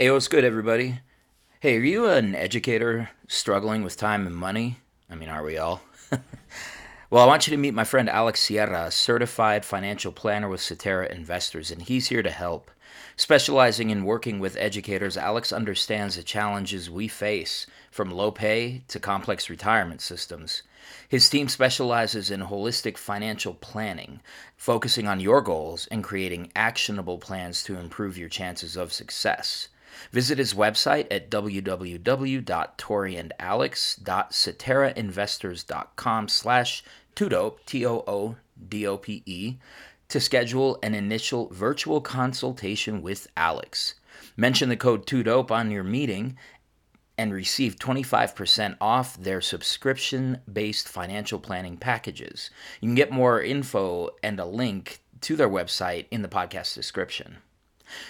Hey, what's good, everybody? Hey, are you an educator struggling with time and money? I mean, are we all? well, I want you to meet my friend Alex Sierra, a certified financial planner with Cetera Investors, and he's here to help. Specializing in working with educators, Alex understands the challenges we face, from low pay to complex retirement systems. His team specializes in holistic financial planning, focusing on your goals and creating actionable plans to improve your chances of success. Visit his website at www.toriandalex.ceterainvestors.com slash toodope, to schedule an initial virtual consultation with Alex. Mention the code TOODOPE on your meeting and receive 25% off their subscription based financial planning packages. You can get more info and a link to their website in the podcast description.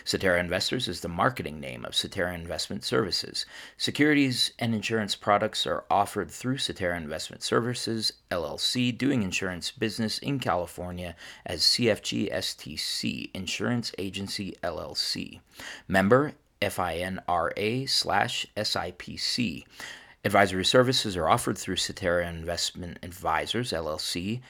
Cetera Investors is the marketing name of Cetera Investment Services. Securities and insurance products are offered through Cetera Investment Services, LLC, doing insurance business in California as CFG STC Insurance Agency, LLC. Member FINRA slash SIPC. Advisory services are offered through Cetera Investment Advisors, LLC,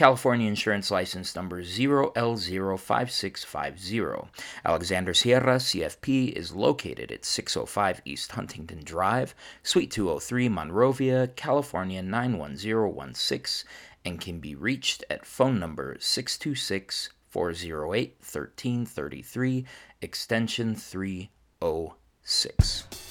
California Insurance License Number 0L05650. Alexander Sierra, CFP, is located at 605 East Huntington Drive, Suite 203, Monrovia, California 91016, and can be reached at phone number 626 408 1333, extension 306.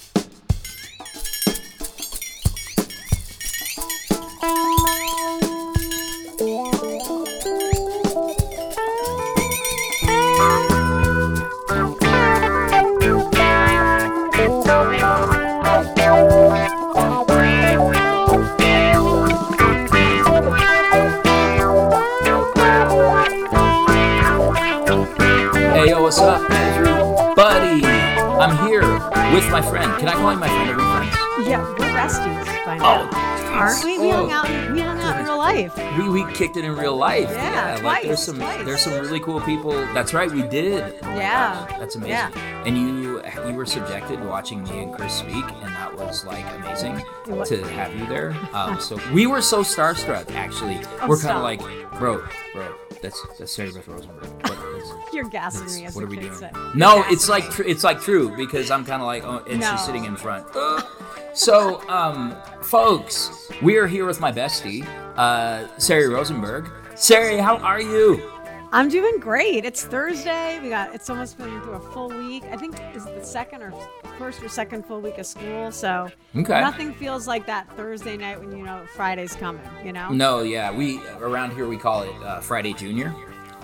With my friend. Can I call him my friend? Are we friends? Yeah, we're besties by now. Oh, Aren't we? We oh. hung out. We hung out in real life. We, we kicked it in real life. Yeah, like there's some twice. there's some really cool people. That's right, we did. Oh Yeah, gosh, that's amazing. yeah. And you you were subjected to watching me and Chris speak, and that was like amazing to have you there. Um, so we were so starstruck. Actually, Oh, we're kind of like, bro, bro, that's that's Sari Beth Rosenberg. You're gassing me as what are we doing? say. No, it's like tr- it's like true because I'm kind of like, oh, and No. she's sitting in front. So, um, folks, we are here with my bestie, uh, Sari Rosenberg. Sari, how are you? I'm doing great. It's Thursday. We got. It's almost been through a full week. I think is it the second or first or second full week of school. So Okay. nothing feels like that Thursday night when you know Friday's coming. You know. No, yeah, we around here we call it uh, Friday Junior.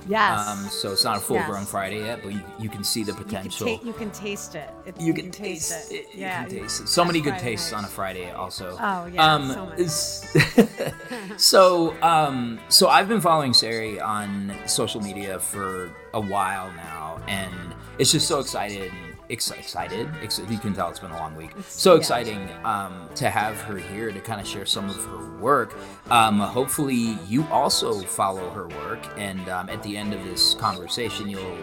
Yes. Um, so it's not a full-grown Friday yet, but you, you can see the you can, potential. ta- you can taste it. It- you can taste it. You Yeah. can taste it. So many good Friday tastes night. on a Friday, also. Oh, yeah, Um, so so, um, so I've been following Sari on social media for a while now, and it's just so excited. Ex- excited. Ex- you can tell it's been a long week. So yeah. exciting um, to have her here to kind of share some of her work. Um, hopefully, you also follow her work, and um, at the end of this conversation, you'll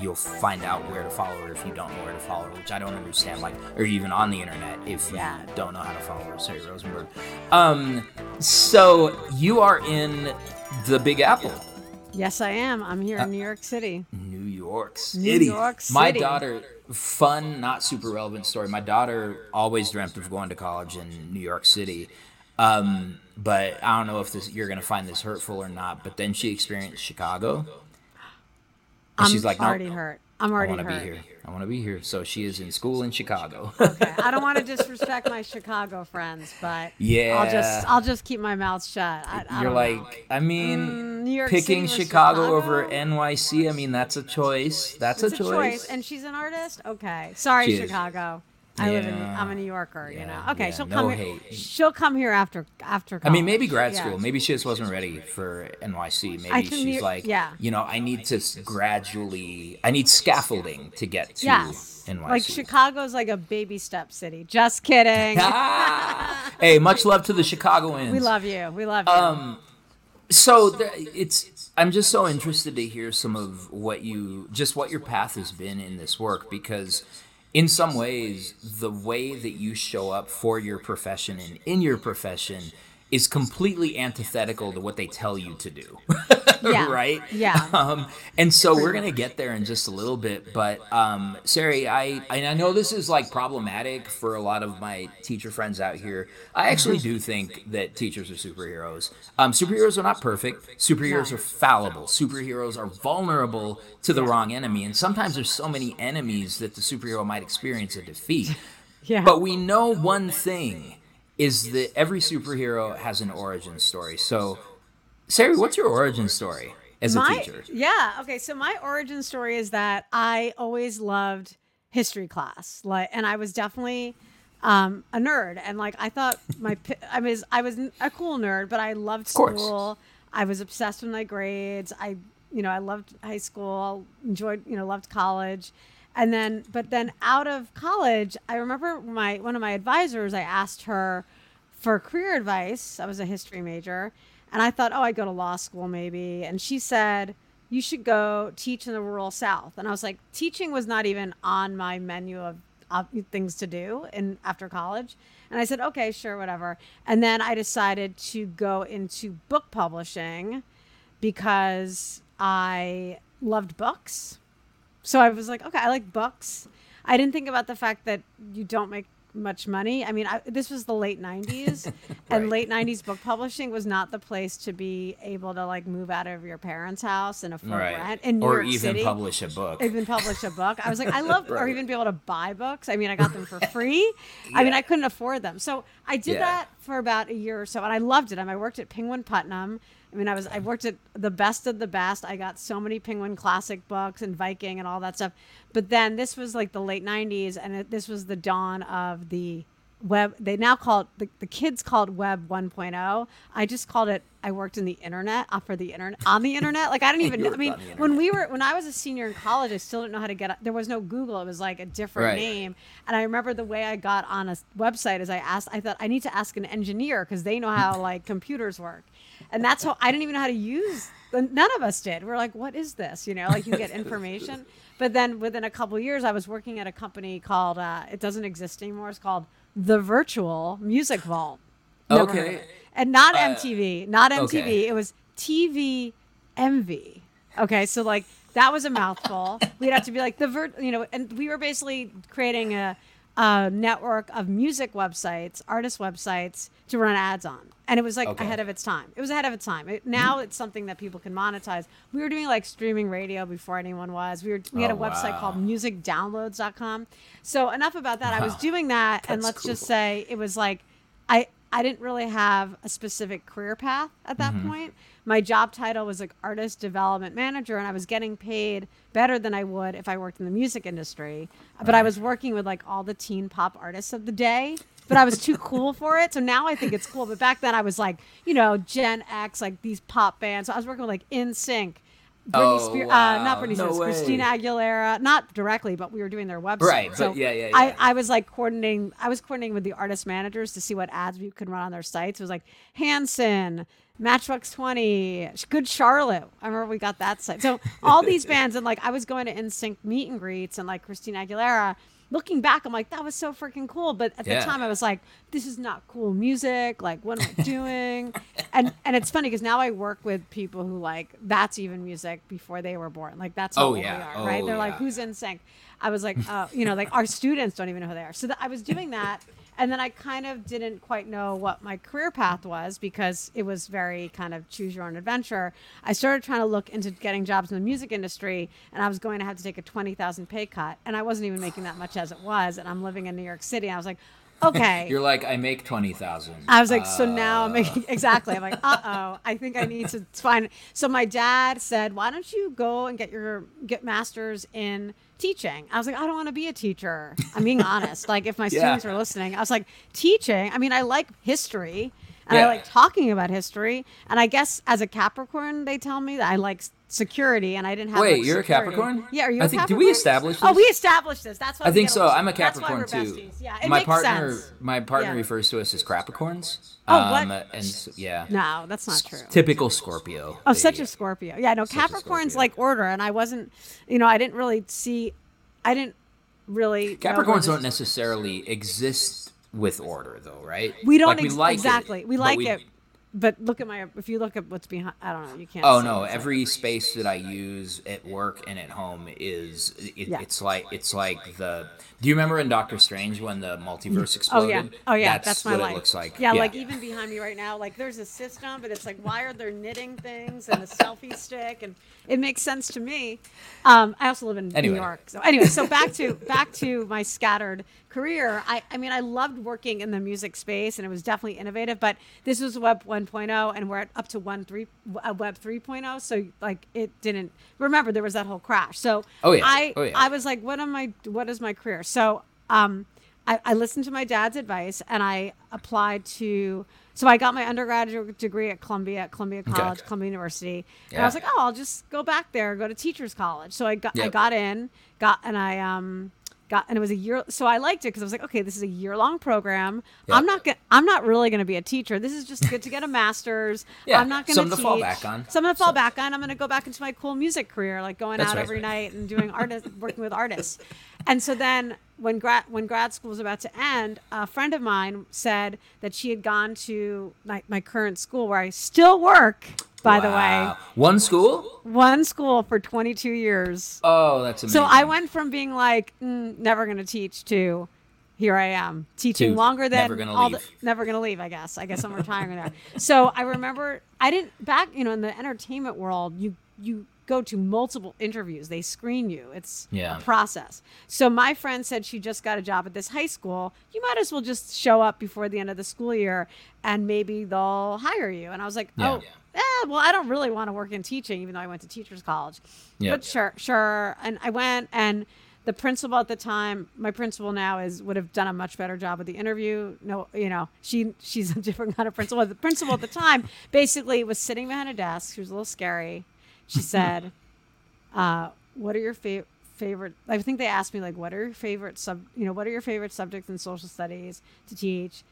you'll find out where to follow her if you don't know where to follow her, which I don't understand. Like, or even on the internet if you Yeah. don't know how to follow her, Sari Rosenberg. Um, so you are in the Big Apple. Yes, I am. I'm here Uh, in New York City. New York New City. My daughter, fun, not super relevant story. My daughter always dreamt of going to college in New York City. Um, but I don't know if this you're gonna find this hurtful or not. But then she experienced Chicago. And I'm she's like, no, already hurt. I'm I already want to hurt. be here. I want to be here. So she is in school in Chicago. Okay, I don't want to disrespect my Chicago friends, but Yeah. I'll just I'll just keep my mouth shut. I, I You're like, know. I mean, Mm, picking versus Chicago, over NYC. I mean, that's a choice. That's it's a choice. and she's an artist. Okay, sorry, She is. Chicago. I live in. I'm a New Yorker. you know. Okay, yeah, she'll no come. Here, she'll come here after after. I mean, maybe grad Yeah. school. Maybe she just wasn't ready for NYC. Maybe she's you- like, yeah. you know, I need to gradually, I need scaffolding to get to Yes. NYC. Like Chicago's like a baby step city. Just kidding. Hey, much love to the Chicagoans. we love you. We love you. Um, so th- it's I'm just so interested to hear some of what you just what your path has been in this work because in some ways, the way that you show up for your profession and in your profession is completely antithetical to what they tell you to do. Yeah. right? Yeah. Um, and so we're gonna get there in just a little bit, but um, Sari, I and I know this is like problematic for a lot of my teacher friends out here. I actually do think that teachers are superheroes. Um, superheroes are not perfect. Superheroes are fallible. Superheroes are vulnerable to the wrong enemy, and sometimes there's so many enemies that the superhero might experience a defeat. Yeah. But we know one thing is that every superhero has an origin story. So, Sari, what's your origin story as a my, teacher? Yeah. Okay. So my origin story is that I always loved history class, like, and I was definitely um, a nerd, and like I thought my, I was, I was a cool nerd, but I loved school. I was obsessed with my grades. I, you know, I loved high school. Enjoyed, you know, loved college. And then, but then out of college, I remember my one of my advisors. I asked her for career advice. I was a history major, and I thought, oh, I'd go to law school maybe. And she said, you should go teach in the rural South. And I was like, teaching was not even on my menu of, of things to do in after college. And I said, okay, sure, whatever. And then I decided to go into book publishing because I loved books. So I was like, okay, I like books. I didn't think about the fact that you don't make much money. I mean, I, this was the late 90s, and late 90s book publishing was not the place to be able to like move out of your parents' house and afford rent in New or York even City. publish a book. even publish a book. I was like, I love, or even be able to buy books. I mean, I got them for free. I mean, I couldn't afford them. So I did Yeah. that for about a year or so, and I loved it. I, mean, I worked at Penguin Putnam. I mean, I was I worked at the best of the best. I got so many Penguin classic books and Viking and all that stuff. But then this was like the late '90s, and it, this was the dawn of the web. They now call it the, the kids called Web 1.0. I just called it. I worked in the internet uh, for the internet on the internet. Like I didn't even. You I mean, on the internet. when we were when I was a senior in college, I still didn't know how to get. There was no Google. It was like a different Right. name. And I remember the way I got on a website is I asked. I thought I need to ask an engineer because they know how like computers work. And that's how I didn't even know how to use. None of us did. We are like, what is this? You know, like you get information. But then within a couple years, I was working at a company called. Uh, it doesn't exist anymore. It's called the Virtual Music Vault. Never Okay. And not Uh, MTV, not MTV. okay. It was TV MV. Okay, so like that was a mouthful. We'd have to be like the ver, you know, and we were basically creating a, a network of music websites, artist websites to run ads on, and it was like Okay. ahead of its time. It was ahead of its time. It, now it's something that people can monetize. We were doing like streaming radio before anyone was. We were we had Oh, a website wow. called musicdownloads.com. So enough about that. I was doing that, and let's just say it was like I I didn't really have a specific career path at that Mm-hmm. point. My job title was like artist development manager, and I was getting paid better than I would if I worked in the music industry. But I was working with like all the teen pop artists of the day. But I was too cool for it, so now I think it's cool. But back then, I was like, you know, Gen X, like these pop bands. So I was working with like NSYNC, Britney Oh, Spears, uh, not. Britney No Spears, way. Christina Aguilera, not directly, but we were doing their website. Right, but So yeah, yeah, I, yeah. I was like coordinating. I was coordinating with the artist managers to see what ads we could run on their sites. It was like Hanson, Matchbox Twenty, Good Charlotte. I remember we got that site. So all these bands and like I was going to NSYNC meet and greets and like Christina Aguilera. Looking back, I'm like that was so freaking cool. But at Yeah. the time, I was like, this is not cool music. Like what am I doing? and and it's funny because now I work with people who like that's even music before they were born. Like that's how Oh, yeah. they are, right? Oh, They're like who's NSYNC. I was like, uh, you know, like our students don't even know who they are. So that I was doing that, and then I kind of didn't quite know what my career path was because it was very kind of choose your own adventure. I started trying to look into getting jobs in the music industry, and I was going to have to take a twenty thousand pay cut, and I wasn't even making that much as it was, and I'm living in New York City. I was like, okay. You're like, I make twenty thousand. I was like, so now I'm making exactly. I'm like, uh oh, I think I need to find. So my dad said, why don't you go and get your get masters in teaching? I was like, I don't want to be a teacher. I'm being honest. Like, if my Yeah. students are listening, I was like, teaching. I mean, I like history and I like talking about history. And I guess as a Capricorn, they tell me that I like security, and I didn't have. To wait, you're a. Capricorn? Yeah, are you? I a think- Capricorn? we establish Oh, this? we established this. That's why I think so. I'm a Capricorn too. Yeah, it my makes partner, sense. my partner Yeah. refers to us as Capricorns. Oh, what? Um, and so, yeah. No, that's not true. Typical Scorpio. Oh, such a Scorpio. Yeah, no, Capricorn's like order, and I wasn't, you know, I didn't really see, I didn't, really. Capricorns don't necessarily exist with order, though, right? We don't Like, ex- like it, exactly. we like we- it, but look at my. If you look at what's behind, I don't know. You can't. Oh no! Every space that I use at work and at home is it, Yeah. it's like it's like the. Do you remember in Doctor Strange when the multiverse exploded Oh yeah, oh yeah, that's, that's, my what life. it looks like. Yeah, like even behind me right now, like there's a system, but it's like why are there knitting things and a selfie stick, and it makes sense to me. Um, I also live in Anyway. New York, so anyway, so back to back to my scattered career. I, I mean, I loved working in the music space, and it was definitely innovative. But this was Web 1.0, and we're at up to one three uh, Web 3.0. So like it didn't. Remember, there was that whole crash. So Oh, yeah. I Oh, yeah. I was like, what am I? What is my career? So um, I, I listened to my dad's advice and I applied to. So I got my undergraduate degree at Columbia, at Columbia College, Columbia University, yeah. and I was like, oh, I'll just go back there, go to teachers college. So I got I got in, got and I um got and it was a year. So I liked it because I was like, okay, this is a year long program. I'm not gonna, I'm not really going to be a teacher. This is just good to get a master's. Yeah, I'm not gonna something to fall back on. Something to fall So- back on. I'm going to go back into my cool music career, like going That's out right. every night and doing artist, working with artists. And so then when grad when grad school was about to end, a friend of mine said that she had gone to my, my current school where I still work. By the way, one school. one school for 22 years. Oh, that's amazing. So I went from being like mm, never going to teach to here I am teaching longer than never gonna all leave. The, never going to leave. I guess. I guess I'm retiring there. So I remember I didn't back. You know, in the entertainment world, you you go to multiple interviews. They screen you. It's Yeah. a process. So my friend said she just got a job at this high school. You might as well just show up before the end of the school year, and maybe they'll hire you. And I was like, Yeah. oh. Eh, well, I don't really want to work in teaching, even though I went to teachers college. Yeah. But sure, sure. And I went, and the principal at the time, my principal now is would have done a much better job with the interview. No, you know, she she's a different kind of principal. The principal at the time basically was sitting behind a desk. She was a little scary. She said, uh, "What are your favorite?" favorite i think they asked me like what are your favorite sub you know what are your favorite subjects in social studies to teach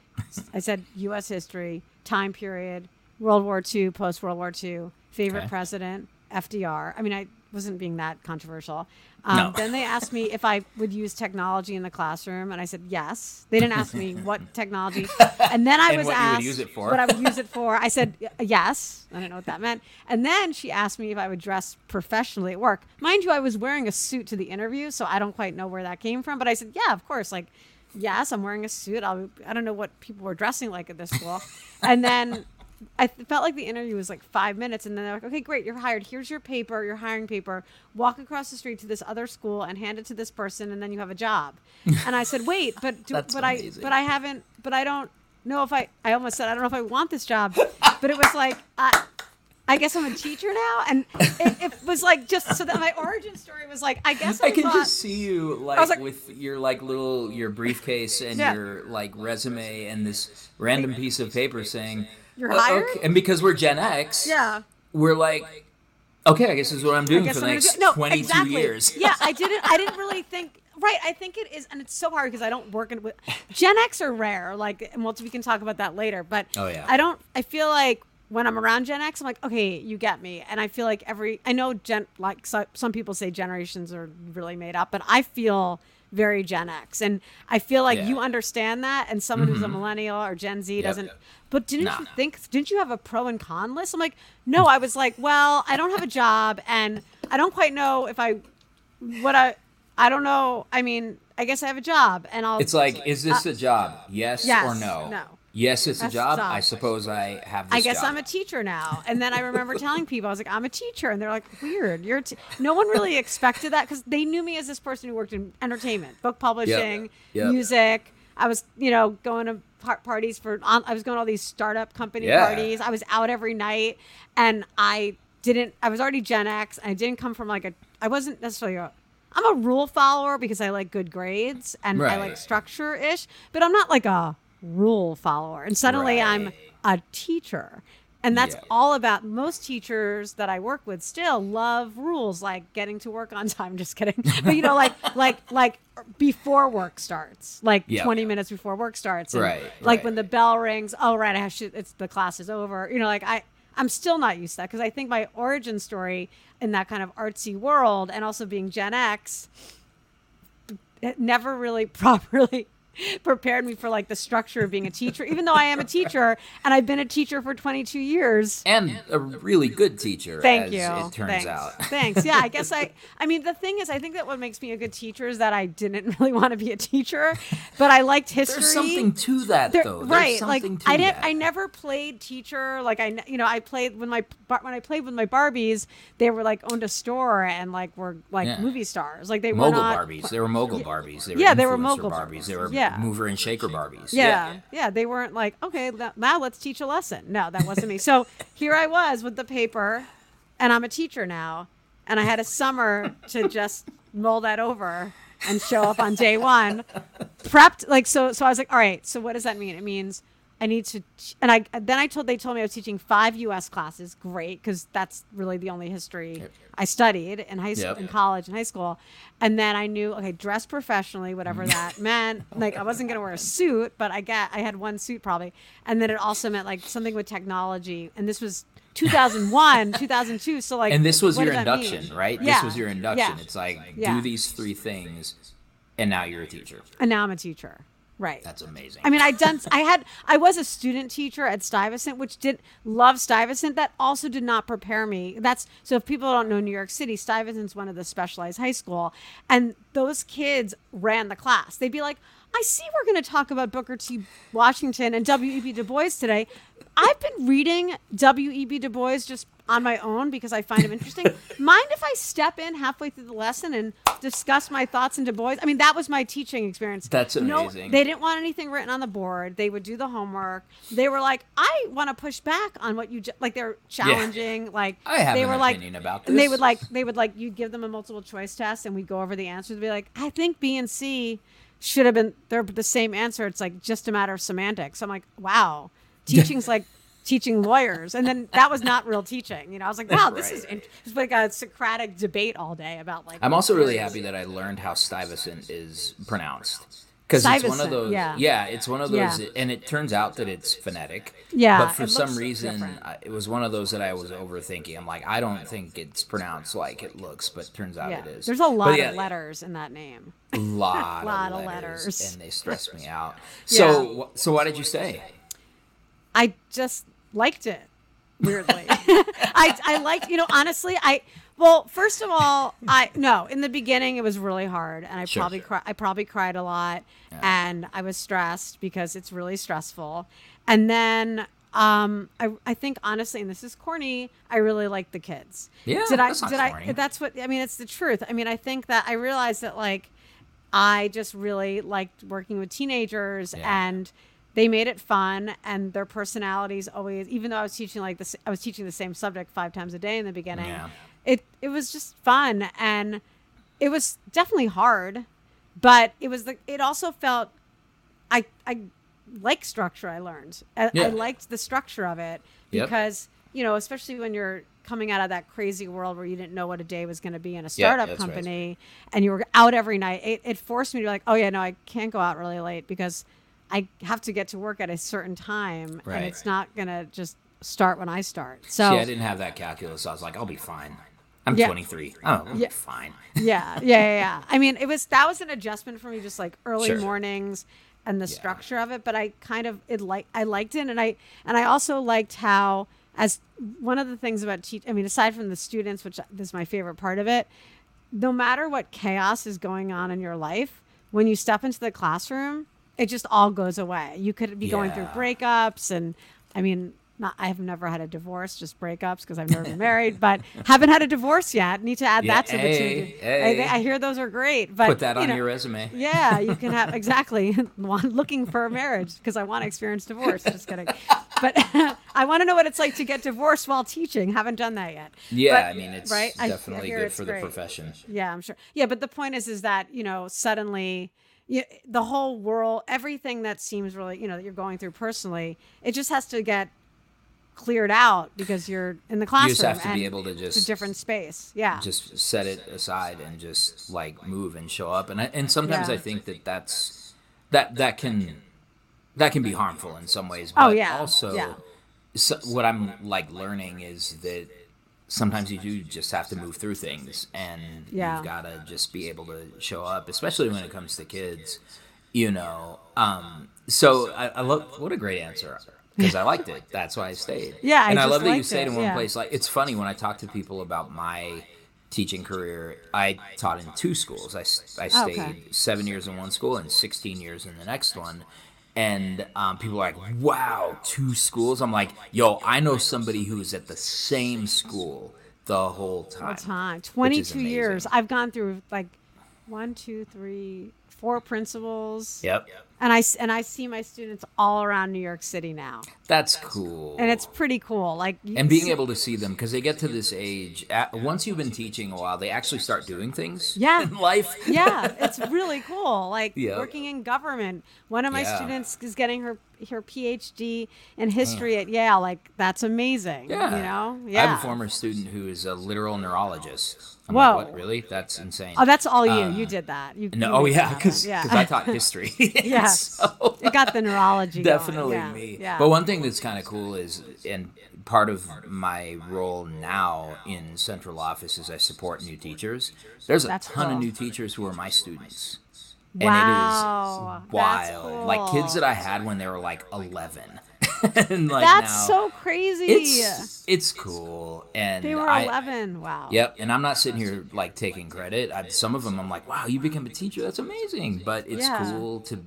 i said us history time period world war ii post world war ii favorite Okay. president fdr i mean i wasn't being that controversial. Um, No. then they asked me if i would use technology in the classroom and i said yes. They didn't ask me what technology. And then i And was what asked use it for. what i would use it for. I said yes. I didn't know what that meant. And then she asked me if i would dress professionally at work. Mind you i was wearing a suit to the interview so i don't quite know where that came from but i said yeah of course. Like yes i'm wearing a suit. I'll, i don't know what people were dressing like at this school. And then I felt like the interview was like five minutes, and then they're like, "Okay, great, you're hired. Here's your paper, your hiring paper. Walk across the street to this other school and hand it to this person, and then you have a job." And I said, "Wait, but do, but I but I haven't, but I don't know if I. I almost said I don't know if I want this job, but it was like I, I guess I'm a teacher now, and it, it was like just so that my origin story was like I guess I, I can thought, just see you like, like- with your like little your briefcase and Yeah. your like resume and this random piece of paper saying You're "Oh, hired?" okay." and because we're Gen X, yeah. we're like, okay, I guess this is what I'm doing for the next no, 22 exactly. years. yeah, I didn't. I didn't really think. Right, I think it is, and it's so hard because I don't work in with Gen X are rare. Like, and we'll, we can talk about that later. But Oh, yeah. I don't. I feel like when I'm around Gen X, I'm like, okay, you get me, and I feel like every. I know Gen like so, some people say generations are really made up, but I feel very Gen X, and I feel like Yeah. you understand that, and someone who's a millennial or Gen Z doesn't. But didn't Nah. you think? Didn't you have a pro and con list? I'm like, no. I was like, well, I don't have a job, and I don't quite know if I, what I, I don't know. I mean, I guess I have a job, and I'll. It's like, is this a job? Yes, Uh, yes, or no? no. Yes, it's a That's a job. I suppose I have this I guess job. I'm a teacher now. And then I remember telling people, I was like, I'm a teacher. And they're like, weird. You're. No one really expected that because they knew me as this person who worked in entertainment, book publishing, Yep. music. I was, you know, going to par- parties for, I was going to all these startup company Yeah. parties. I was out every night. And I didn't, I was already Gen X. And I didn't come from like a, I wasn't necessarily a, I'm a rule follower because I like good grades and I like structure ish, but I'm not like a rule follower. And suddenly I'm a teacher. And that's Yeah. all about most teachers that I work with still love rules like getting to work on time. Just kidding. But you know, like like like before work starts, like Yeah. 20 minutes before work starts. and Right, Like right. when the bell rings, oh right, I have to, it's the class is over. You know, like I I'm still not used to that because I think my origin story in that kind of artsy world and also being Gen X it never really properly prepared me for like the structure of being a teacher, even though I am a teacher and I've been a teacher for 22 years. And a really good teacher. Thank as you. It turns Thanks. out. Thanks. Yeah, I guess I. I mean, the thing is, I think that what makes me a good teacher is that I didn't really want to be a teacher, but I liked history. There's something to that, There- though. There's right like something to i didn't that. i never played teacher like i you know i played when my when i played with my barbies they were like owned a store and like were like Yeah. movie stars like they were mogul not Barbies. They were mogul Barbies. They were Yeah, they were mogul Barbies. They were Yeah. Mover and shaker Barbies. yeah, yeah, They weren't like, okay, now let's teach a lesson. No, that wasn't me. So here I was with the paper, and I'm a teacher now, and I had a summer to just mull that over and show up on day one, prepped. Like so, so I was like, all right. So what does that mean? It means I need to, and I then I told they told me I was teaching five U.S. classes. Great, because that's really the only history I studied in high school, Yep. in college and high school. And then I knew, okay, dress professionally, Mm. whatever that meant. Like I wasn't gonna wear a suit, but I got I had one suit probably. And then it also meant like something with technology. And this was 2001, 2002. So like, And this was your induction, right? Yeah. This was your induction. Yeah. It's like Yeah. do these three things, and now you're a teacher. And now I'm a teacher. Right. That's amazing. I mean, I done. I had. I was a student teacher at Stuyvesant, which did love Stuyvesant. That also did not prepare me. That's so. If people don't know New York City, Stuyvesant's one of the specialized high school, and those kids ran the class. They'd be like, "I see, we're going to talk about Booker T. Washington and W.E.B. Du Bois today." I've been reading W.E.B. Du Bois just on my own because I find them interesting. Mind if I step in halfway through the lesson and discuss my thoughts in Du Bois? I mean, that was my teaching experience. That's No, amazing. they didn't want anything written on the board. They would do the homework. They were like, I want to push back on what you ju-, like. They're challenging. Like I have they were like, about and they would like they would like you give them a multiple choice test and we go over the answers. Be like, I think B and C should have been they're the same answer. It's like just a matter of semantics. I'm like, wow, teaching's like. Teaching lawyers, and then that was not real teaching. You know, I was like, "Wow, this Right. is in- it's like a Socratic debate all day about like." I'm also really happy that I learned how Stuyvesant is pronounced. Because it's one of those, yeah. it's one of those, Yeah. and it turns out that it's phonetic. Yeah, but for some reason, different. I, it was one of those that I was overthinking. I'm like, I don't think it's pronounced like it looks, but turns out Yeah, it is. there's a lot yeah, of letters in that name. A lot, Lot of, of letters, letters. and they stress me out. Yeah. So, wh- so why did you say I just liked it weirdly. I I liked, you know, honestly, I well, first of all, I no, in the beginning it was really hard and I Sure, probably sure. I probably cried a lot and I was stressed because it's really stressful. And then um, I, I think honestly, and this is corny, I really like the kids. Yeah, did I? did corny. I? That's what I mean. It's the truth. I mean, I think that I realized that like I just really liked working with teenagers Yeah. and they made it fun and their personalities always even though I was teaching like this I was teaching the same subject five times a day in the beginning. Yeah. It it was just fun and it was definitely hard, but it was the it also felt I I like structure I learned. I, Yeah. I liked the structure of it Yep. because, you know, especially when you're coming out of that crazy world where you didn't know what a day was going to be in a Yeah, startup right. company and you were out every night. It, it forced me to be like, oh yeah, no, I can't go out really late because I have to get to work at a certain time Right. and it's not going to just start when I start. So See, I didn't have that calculus. So I was like, I'll be fine. I'm Yeah. 23. Oh, I'll Yeah. fine. yeah, yeah, yeah, yeah. I mean, it was that was an adjustment for me, just like early Sure. mornings and the Yeah. structure of it. But I kind of it like I liked it, and I and I also liked how as one of the things about teach. I mean, aside from the students, which is my favorite part of it, no matter what chaos is going on in your life, when you step into the classroom, it just all goes away. You could be going through breakups, and I mean. Not, I have never had a divorce, just breakups because I've never been married, but haven't had a divorce yet. Need to add Yeah, that to the hey, to hey. I, I hear those are great, but Put that you on know, your resume. Yeah, you can have exactly one looking for a marriage because I want to experience divorce. Just kidding, but I want to know what it's like to get divorced while teaching. Haven't done that yet. Yeah, But- I mean, it's right? Definitely good for the profession. Yeah, I'm sure. Yeah, but the point is, is that you know suddenly. You, the whole world, everything that seems really, you know, that you're going through personally, it just has to get cleared out because you're in the classroom. You just have to be able to it's a different space. Yeah. just set it aside and just like move and show up. And I, and sometimes Yeah. I think that that's that that can that can be harmful in some ways. Oh, but Oh, yeah, Also, yeah. so, what I'm like learning is that sometimes you do just have to move through things, and Yeah. you've got to just be able to show up, especially when it comes to kids. You know, um, so I, I love what a great answer because I liked it. That's why I stayed. Yeah, I and I just love that you stayed it, in one yeah. place. Like it's funny when I talk to people about my teaching career. I taught in two schools. i, Oh, stayed okay. seven years in one school and 16 years in the next one. And um, people are like, wow, two schools? I'm like, yo, I know somebody who's at the same school the whole time. All time. 22 years. I've gone through like one, two, three, four principals. Yep. And I, s- and I see my students all around New York City now. That's cool. And it's pretty cool. Like and being see- able to see them because they get to this age at, once you've been teaching a while they actually start doing things Yeah. in life yeah, it's really cool. Like Yeah. working in government. One of my Yeah. students is getting her her PhD in history at Yale. Like that's amazing. yeah You know? Yeah, i have a former student who is a literal neurologist I'm Whoa. like, what really that's insane Oh, that's all you. Uh, you did that. You, no you oh made yeah that because happen. i taught history Yeah. So- it got the neurology. definitely Yeah, me Yeah. but one thing that's kind of cool is and part of my role now in central office is i support new teachers there's a That's ton cool. of new teachers who are my students Wow, and it is wild like kids that i had when they were like 11 and like That's now, so crazy. it's it's cool and they were I, 11. Wow. Yep, and I'm not sitting here like taking credit. I, some of them I'm like, wow, you became a teacher. That's amazing. But it's Yeah. cool to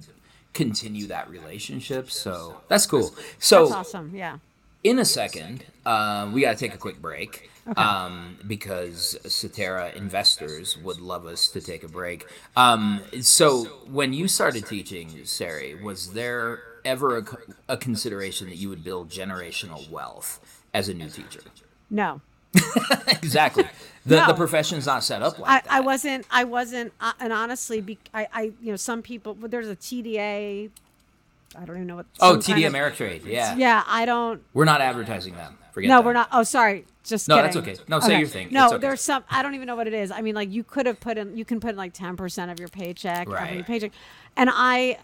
continue that relationship. So that's cool. So That's awesome. Yeah. in a second, uh, we got to take a quick break um, because Cetera investors would love us to take a break. Um, so, when you started teaching, Sari, was there ever a, a consideration that you would build generational wealth as a new teacher? No. exactly. The, the No. profession's not set up like I, that. I wasn't. I wasn't. Uh, and honestly, be, I, I, you know, some people. but There's a TDA. I don't even know what. oh, TD kind of- Ameritrade. Yeah. Yeah, I don't. We're not advertising them. Forget No, that. we're not. Oh, sorry. Just No, kidding. that's okay. No, say your thing. No, okay. there's some. I don't even know what it is. I mean, like you could have put in. You can put in like ten percent of your paycheck Right. every paycheck, and I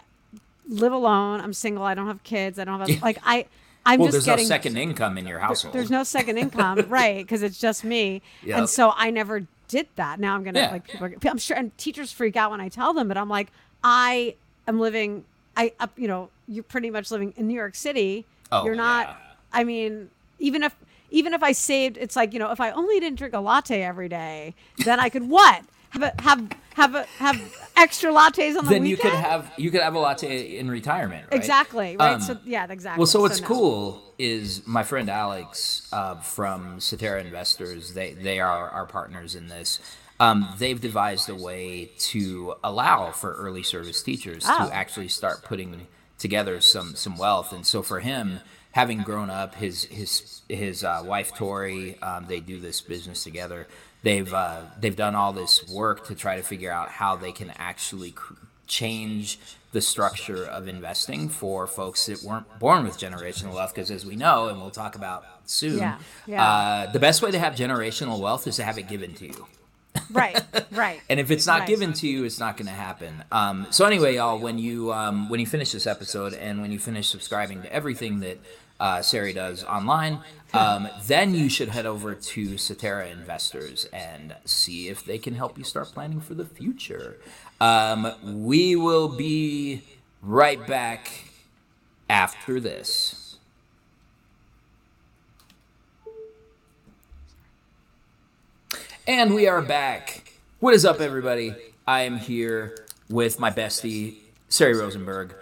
live alone. I'm single. I don't have kids. I don't have like I. I'm Well, just there's getting. no second income in your household. There's no second income, right? Because it's just me, Yep. and so I never did that. Now I'm gonna Yeah. like people. Are, I'm sure, and teachers freak out when I tell them, but I'm like, I am living. I, up, you know, you're pretty much living in New York City. Oh, you're not. yeah. I mean, even if even if I saved, it's like you know, if I only didn't drink a latte every day, then I could what have a have have a have extra lattes on the weekend then weekend. you could have you could have a latte in retirement, right? exactly right. Um, so yeah, exactly. Well, so what's no. cool is my friend Alex uh, from Cetera Investors. They they are our partners in this. Um, they've devised a way to allow for early service teachers Oh. to actually start putting together some some wealth. And so for him, having grown up, his his his uh, wife Tori, um, they do this business together. They've uh, they've done all this work to try to figure out how they can actually cr- change the structure of investing for folks that weren't born with generational wealth. Because as we know, and we'll talk about soon, Yeah, yeah. Uh, the best way to have generational wealth is to have it given to you. Right, right. And if it's not Right. given to you, it's not going to happen. Um, so anyway, y'all, when you um, when you finish this episode and when you finish subscribing to everything that uh, Sari does online, um, then you should head over to Cetera Investors and see if they can help you start planning for the future. Um, we will be right back after this. And we are back. What is up, everybody? I am here with my bestie, Sari Rosenberg,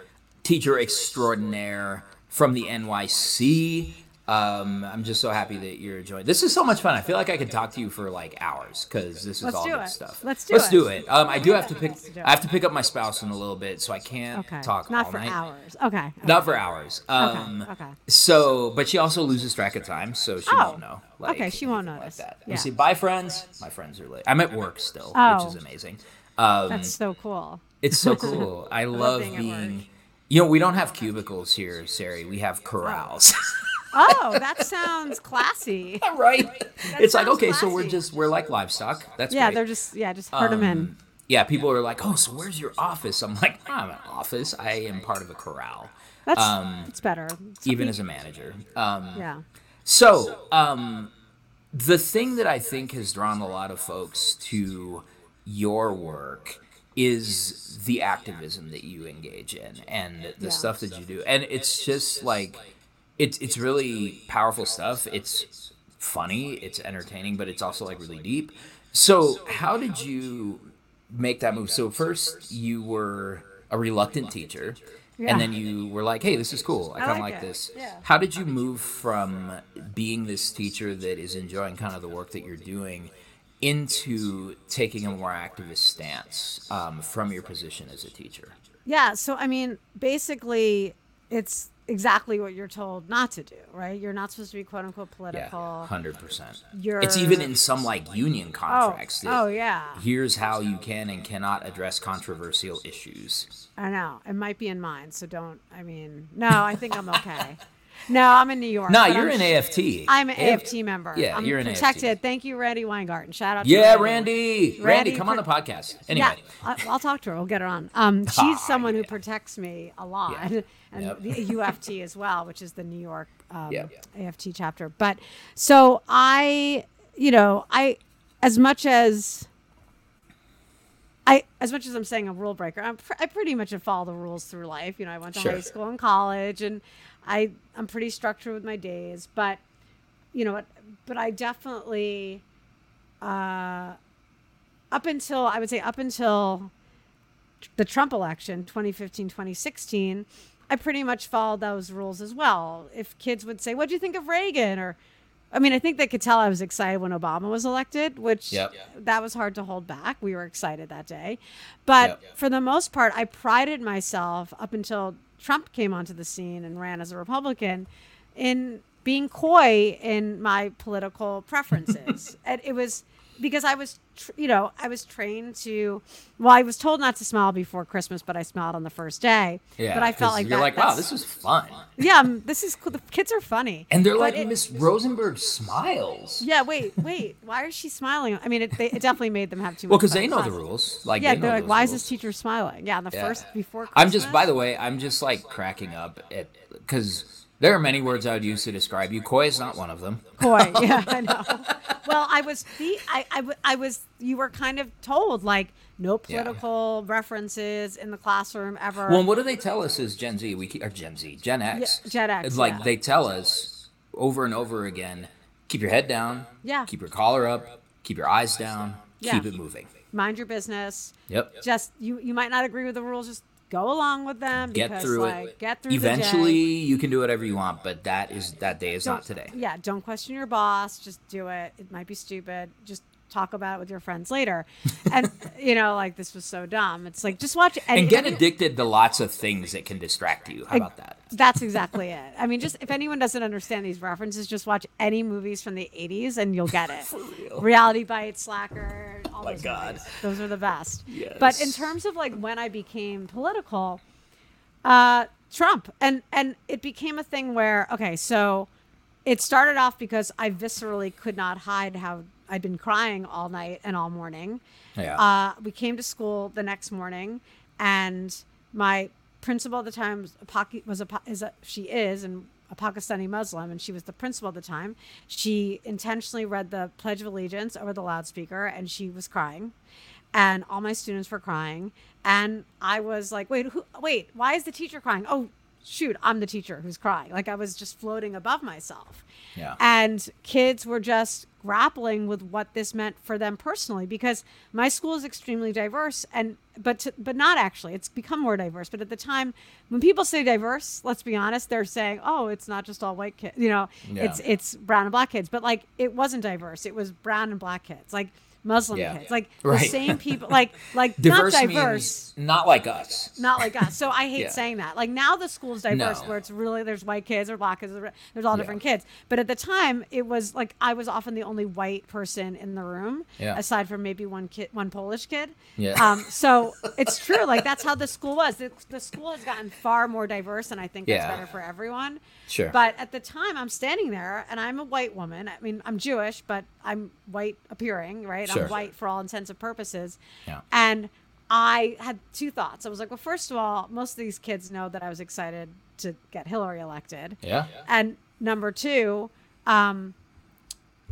teacher extraordinaire from the NYC. Um, I'm just so happy that you're joining. This is so much fun. I feel like I could talk to you for like hours because this is Let's all good it. stuff. Let's do it. Let's it. do it. Um, I do have to pick. Let's do it. I have to pick up my spouse in a little bit, so I can't Okay. talk Not all for night. hours. Okay. Not for hours. Um, okay. So, but she also loses track of time, so she Oh, won't know. okay, she won't notice. Like that. Yeah. You see, bye, friends. My friends are late. I'm at work still, which Oh. is amazing. Um, That's so cool. it's so cool. I love being being. at work. You know, we don't have cubicles here, Sari. We have corrals. Oh, that sounds classy. right? it's like sounds okay, so we're just we're like livestock. That's Yeah, great. they're just yeah, just herd them in. Um, Yeah, people are like, "Oh, so where's your office?" I'm like, "I'm an office. I am part of a corral, That's um, it's better. It's even as a manager." Um, yeah. So, um, the thing that I think has drawn a lot of folks to your work is the activism that you engage in and the Yeah. stuff that you do. And it's just like it's it's really powerful stuff. It's funny, it's entertaining, but it's also like really deep. So, how did you make that move? So, first you were a reluctant teacher. Yeah. And then you were like, "Hey, this is cool. I, kind of like like this." Yeah. How did you move from being this teacher that is enjoying kind of the work that you're doing into taking a more activist stance um, from your position as a teacher? Yeah. So, I mean, basically, it's exactly what you're told not to do, right? You're not supposed to be quote unquote political. hundred percent. You're- It's even in some like union Oh, contracts. that oh, yeah. Here's how you can and cannot address controversial issues. I know. It might be in mine. So don't, I mean, no, I think I'm okay. no, I'm in New York. No, you're I'm an AFT. I'm an Yeah. AFT member. Yeah, I'm you're an AFT. protected. Thank you, Randi Weingarten. Shout out to Yeah, Randi. Randi. Randi, Randi come on the podcast. Anyway. Yeah, I- I'll talk to her. We'll get her on. Um, she's Ah, someone who protects me a lot, Yeah. and Yep. the UFT as well, which is the New York um, Yeah. AFT chapter. But so I, you know, I, as much as I, as much as I'm saying a rule breaker, I'm pr- I pretty much have followed the rules through life. You know, I went to Sure. high school and college, and I I'm pretty structured with my days. But you know, what? but I definitely, uh, up until I would say up until the Trump election, 2015, 2016, I pretty much followed those rules as well. If kids would say, "What do you think of Reagan?" or I mean, I think they could tell I was excited when Obama was elected, which Yep. that was hard to hold back. We were excited that day. But Yep. for the most part, I prided myself up until Trump came onto the scene and ran as a Republican in being coy in my political preferences. and it was because I was, tr- you know, I was trained to, well, I was told not to smile before Christmas, but I smiled on the first day. Yeah. but I felt like you're that, like, wow, this was fun. yeah, um, this is cool. The kids are funny. And they're But like, Miss Rosenberg smiles. Yeah, wait, wait. Why is she smiling? I mean, it, they, it definitely made them have too Well, because they know the rules. Like, Yeah, they they're like, why is this teacher smiling? Yeah, the Yeah. first before. I'm just, by the way, I'm just like cracking up at because there are many words I would use to describe you. Coy is not one of them. Coy. Yeah, I know. Well, I was the I, I, I was you were kind of told like no Yeah. political references in the classroom ever. Well, what do they tell us as Gen Z? We keep, or Gen Z, Gen X. Yeah, Gen X, like yeah. they tell us over and over again: keep your head down. Yeah. Keep your collar up. Keep your eyes down. Yeah. Keep it moving. Mind your business. Yep. Just you you might not agree with the rules. Just go along with them. Get because, through like, it. Get through. Eventually, you can do whatever you want, but that is that day is not Don't- today. Yeah, don't question your boss. Just do it. It might be stupid. Just talk about it with your friends later. And you know, like this was so dumb. It's like just watch And if get any- addicted to lots of things that can distract you. How about that? That's exactly it. I mean, just if anyone doesn't understand these references, just watch any movies from the '80s and you'll get it. real. Reality Bites, Slacker, all My those God. movies. those are the best. But in terms of like when I became political, uh, Trump, and and it became a thing where okay, so it started off because I viscerally could not hide how I'd been crying all night and all morning. Yeah. Uh, we came to school the next morning, and my principal at the time was a, Paki- was a is a she is and a Pakistani Muslim, and she was the principal at the time. She intentionally read the Pledge of Allegiance over the loudspeaker, and she was crying, and all my students were crying, and I was like, "Wait, who? Wait, why is the teacher crying? Oh." Shoot, I'm the teacher who's crying. Like I was just floating above myself. Yeah. And kids were just grappling with what this meant for them personally because my school is extremely diverse and but to, but not actually. It's become more diverse, but at the time when people say diverse, let's be honest, they're saying, "Oh, it's not just all white kids." You know, Yeah. it's it's brown and black kids, but like it wasn't diverse. It was brown and black kids. Like Muslim Yeah. kids. Like Right. the same people like like diverse not diverse not like us. not like us. So I hate Yeah. saying that. Like now the school's diverse No. where it's really there's white kids or black kids, there's all Yeah. different kids. But at the time it was like I was often the only white person in the room, Yeah. aside from maybe one kid, one Polish kid. Yeah. Um, so it's true. Like that's how the school was. The, the school has gotten far more diverse, and I think that's better for everyone. Sure. But at the time, I'm standing there, and I'm a white woman. I mean, I'm Jewish, but I'm white appearing, right? Sure. I'm white for all intents and purposes. Yeah. And I had two thoughts. I was like, well, first of all, most of these kids know that I was excited to get Hillary elected. Yeah. And number two, um,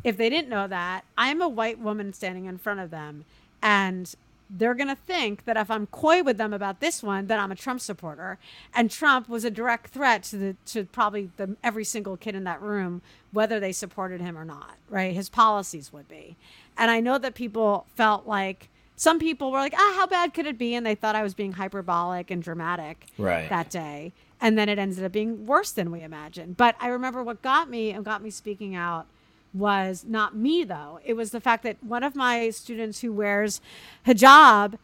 if they didn't know that, I'm a white woman standing in front of them, and they're going to think that if I'm coy with them about this one, that I'm a Trump supporter. And Trump was a direct threat to the to probably the every single kid in that room, whether they supported him or not. Right? His policies would be. And I know that people felt like some people were like, ah, how bad could it be? And they thought I was being hyperbolic and dramatic Right. that day. And then it ended up being worse than we imagined. But I remember what got me and got me speaking out was not me though. It was the fact that one of my students who wears hijab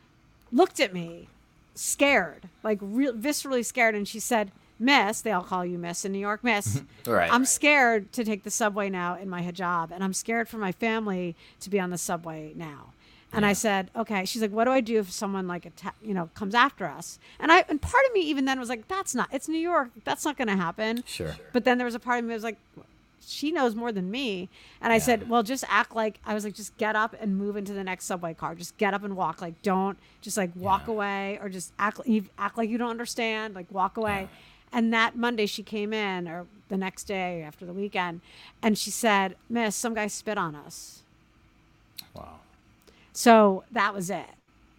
looked at me scared, like real viscerally scared, and she said, "Miss, they all call you Miss in New York, Miss. Right. I'm scared to take the subway now in my hijab, and I'm scared for my family to be on the subway now." And I said, "Okay." She's like, "What do I do if someone like atta- you know comes after us?" And I and part of me even then was like, "That's not. It's New York. That's not going to happen." Sure. But then there was a part of me that was like, she knows more than me. And I said, well, just act like, I was like, just get up and move into the next subway car. Just get up and walk. Like, don't just like walk Yeah. away or just act, act like you don't understand. Like, walk away. And that Monday she came in or the next day after the weekend and she said, Miss, some guy spit on us. Wow. So that was it.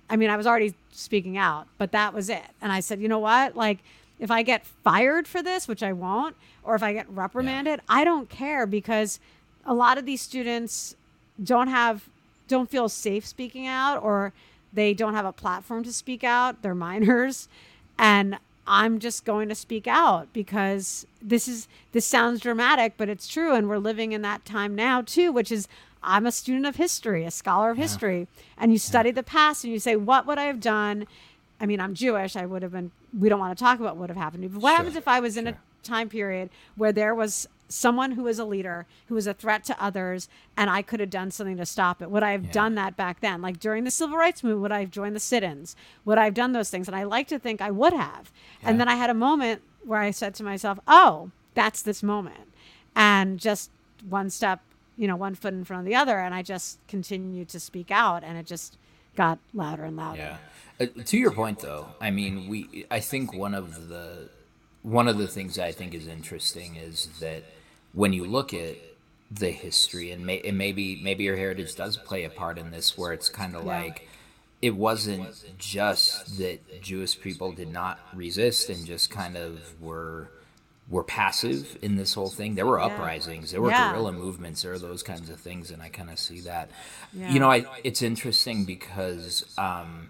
I mean, I was already speaking out, but that was it. And I said, you know what? Like, if I get fired for this, which I won't, or if I get reprimanded, I don't care because a lot of these students don't have, don't feel safe speaking out, or they don't have a platform to speak out. They're minors. And I'm just going to speak out because this is this sounds dramatic, but it's true, and we're living in that time now too, which is I'm a student of history, a scholar of history, and you study the past and you say, what would I have done? I mean, I'm Jewish. I would have been. We don't want to talk about what would have happened to me. But what Sure, happens if I was in a time period where there was someone who was a leader, who was a threat to others, and I could have done something to stop it? Would I have Yeah. done that back then? Like during the civil rights movement, would I have joined the sit-ins? Would I have done those things? And I like to think I would have. And then I had a moment where I said to myself, "Oh, that's this moment," and just one step, you know, one foot in front of the other, and I just continued to speak out, and it just got louder and louder. Yeah. Uh, to your point, though, I mean, we. I think one of the one of the things I think is interesting is that when you look at the history and, may, and maybe maybe your heritage does play a part in this, where it's kind of Yeah. like it wasn't just that Jewish people did not resist and just kind of were were passive in this whole thing. There were Yeah. uprisings, there were Yeah. guerrilla movements, there are those kinds of things, and I kind of see that. Yeah. You know, I it's interesting because um,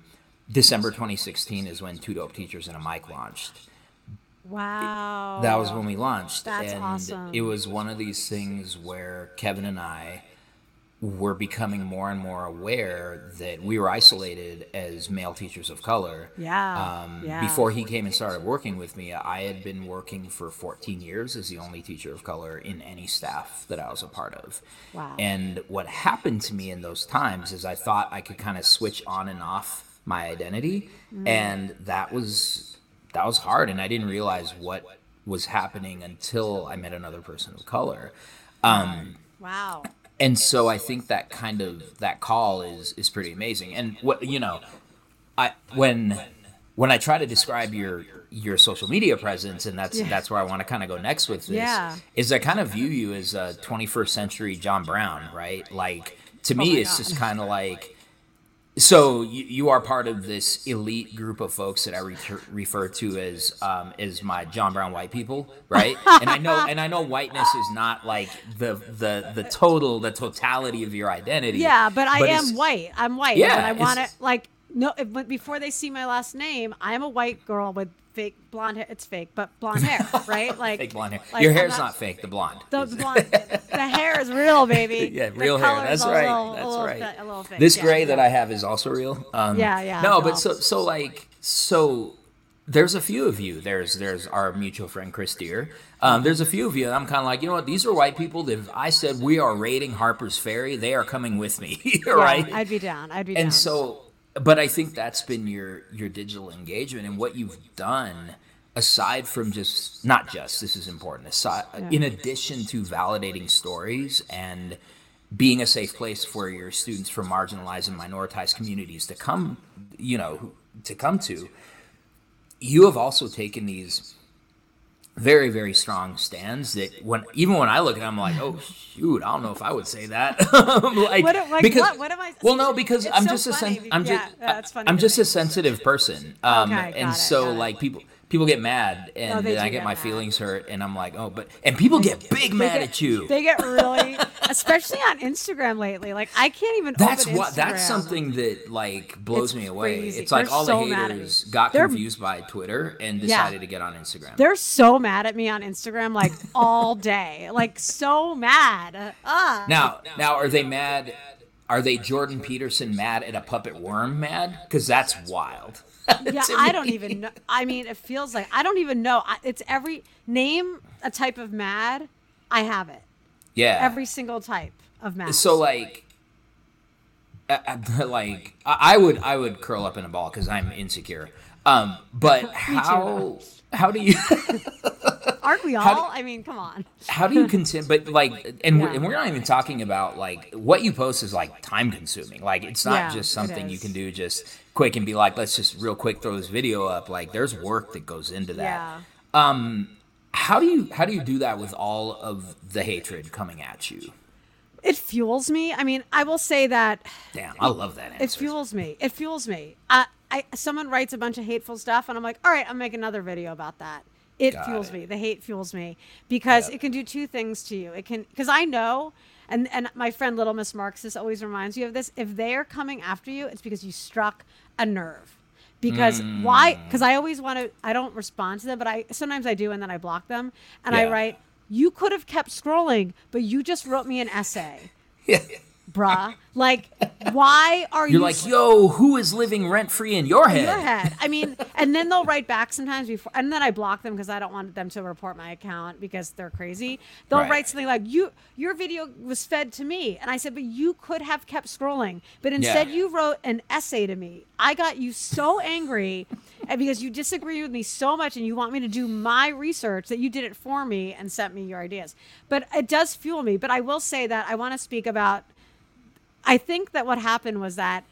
December 2016 is when Two Dope Teachers and a Mic launched. Wow. That was when we launched, That's and awesome. it was one of these things where Kevin and I were becoming more and more aware that we were isolated as male teachers of color. Yeah, Um, yeah. Before he came and started working with me, I had been working for 14 years as the only teacher of color in any staff that I was a part of. Wow. And what happened to me in those times is I thought I could kind of switch on and off my identity, Mm. and that was that was hard, and I didn't realize what was happening until I met another person of color. Um, Wow. And so I think that kind of that call is is pretty amazing. And what you know, I when when I try to describe your your social media presence, and that's Yeah. that's where I want to kind of go next with this. Yeah. Is I kind of view you as a 21st century John Brown, right? Like to oh me, Oh it's God. just kind of like. So you, you are part of this elite group of folks that I re- refer to as um, as my John Brown white people, right? and I know and I know whiteness is not like the the the total the totality of your identity. Yeah, but I it's- am white. I'm white. Yeah, and I want to like no. If, but before they see my last name, I'm a white girl with fake blonde hair. It's fake, but blonde hair, right? Like Fake blonde hair. like, your hair's not, fake. The blonde. The is- blonde, the hair is real, baby. yeah, real hair. That's right. little- That's little right. a little fake. This Yeah, gray that yeah. I have is also real. Um, Yeah, yeah, No, no. but so so like so. There's a few of you. There's there's our mutual friend Chris Dier. Um, there's a few of you. And I'm kind of like, you know what? These are white people. That if I said we are raiding Harper's Ferry, they are coming with me, Yeah, right? I'd be down. I'd be down. and so but i think that's been your your digital engagement and what you've done aside from just not just this is important aside in addition to validating stories and being a safe place for your students from marginalized and minoritized communities to come you know to come to you have also taken these very very strong stands that when even when I look at it, I'm like, oh shoot, I don't know if I would say that. like, What- like because what? What am I- well, no, because I'm so just a sen- I'm yeah, just that's funny I'm just a sensitive person, um, Okay, and it, so like people people get mad and Oh, then I get get my mad. feelings hurt and I'm like, oh, but and people get big mad get- at you. They get really, especially on Instagram lately. Like I can't even. That's what. That's something that like blows It's me away. crazy. It's like They're all so the mad at me. haters got They're- confused by Twitter and Yeah. decided to get on Instagram. They're so mad at me on Instagram, like all day, like so mad. Ah. Now, now, are they mad? Are they Jordan Peterson mad at a puppet worm mad? Because that's wild. yeah, I don't even know. I mean, it feels like I don't even know. It's every name a type of mad. I have it. Yeah. Every single type of mad. so like, uh, like I I would I would curl up in a ball because I'm insecure. Um, but how how do you aren't we how do- all? I mean, come on. how do you consider? But like, and we're, and we're not even talking about like what you post is like time consuming. Like it's not Yeah, just something you can do just quick and be like, let's just real quick throw this video up. Like there's work that goes into that. Yeah. Um, How do you how do you do that with all of the hatred coming at you? It fuels me. I mean, I will say that Damn, I love that answer. it fuels me. It fuels me. I, I someone writes a bunch of hateful stuff, and I'm like, all right, I'll make another video about that. It Got fuels it. me. The hate fuels me because Yep. it can do two things to you. It can because I know, and and my friend Little Miss Marxis always reminds you of this. If they are coming after you, it's because you struck a nerve. Because why? Mm. Because I always want to. I don't respond to them, but I sometimes I do, and then I block them, and I write. You could have kept scrolling, but you just wrote me an essay, Yeah. Bruh. Like, why are You're you? like, so- yo, who is living rent free in your head? your head. I mean, and then they'll write back sometimes before, and then I block them because I don't want them to report my account because they're crazy. They'll Right. write something like, "You, your video was fed to me," and I said, "But you could have kept scrolling, but instead Yeah. you wrote an essay to me. I got you so angry." And because you disagree with me so much and you want me to do my research that you did it for me and sent me your ideas. But it does fuel me. But I will say that I want to speak about I think that what happened was that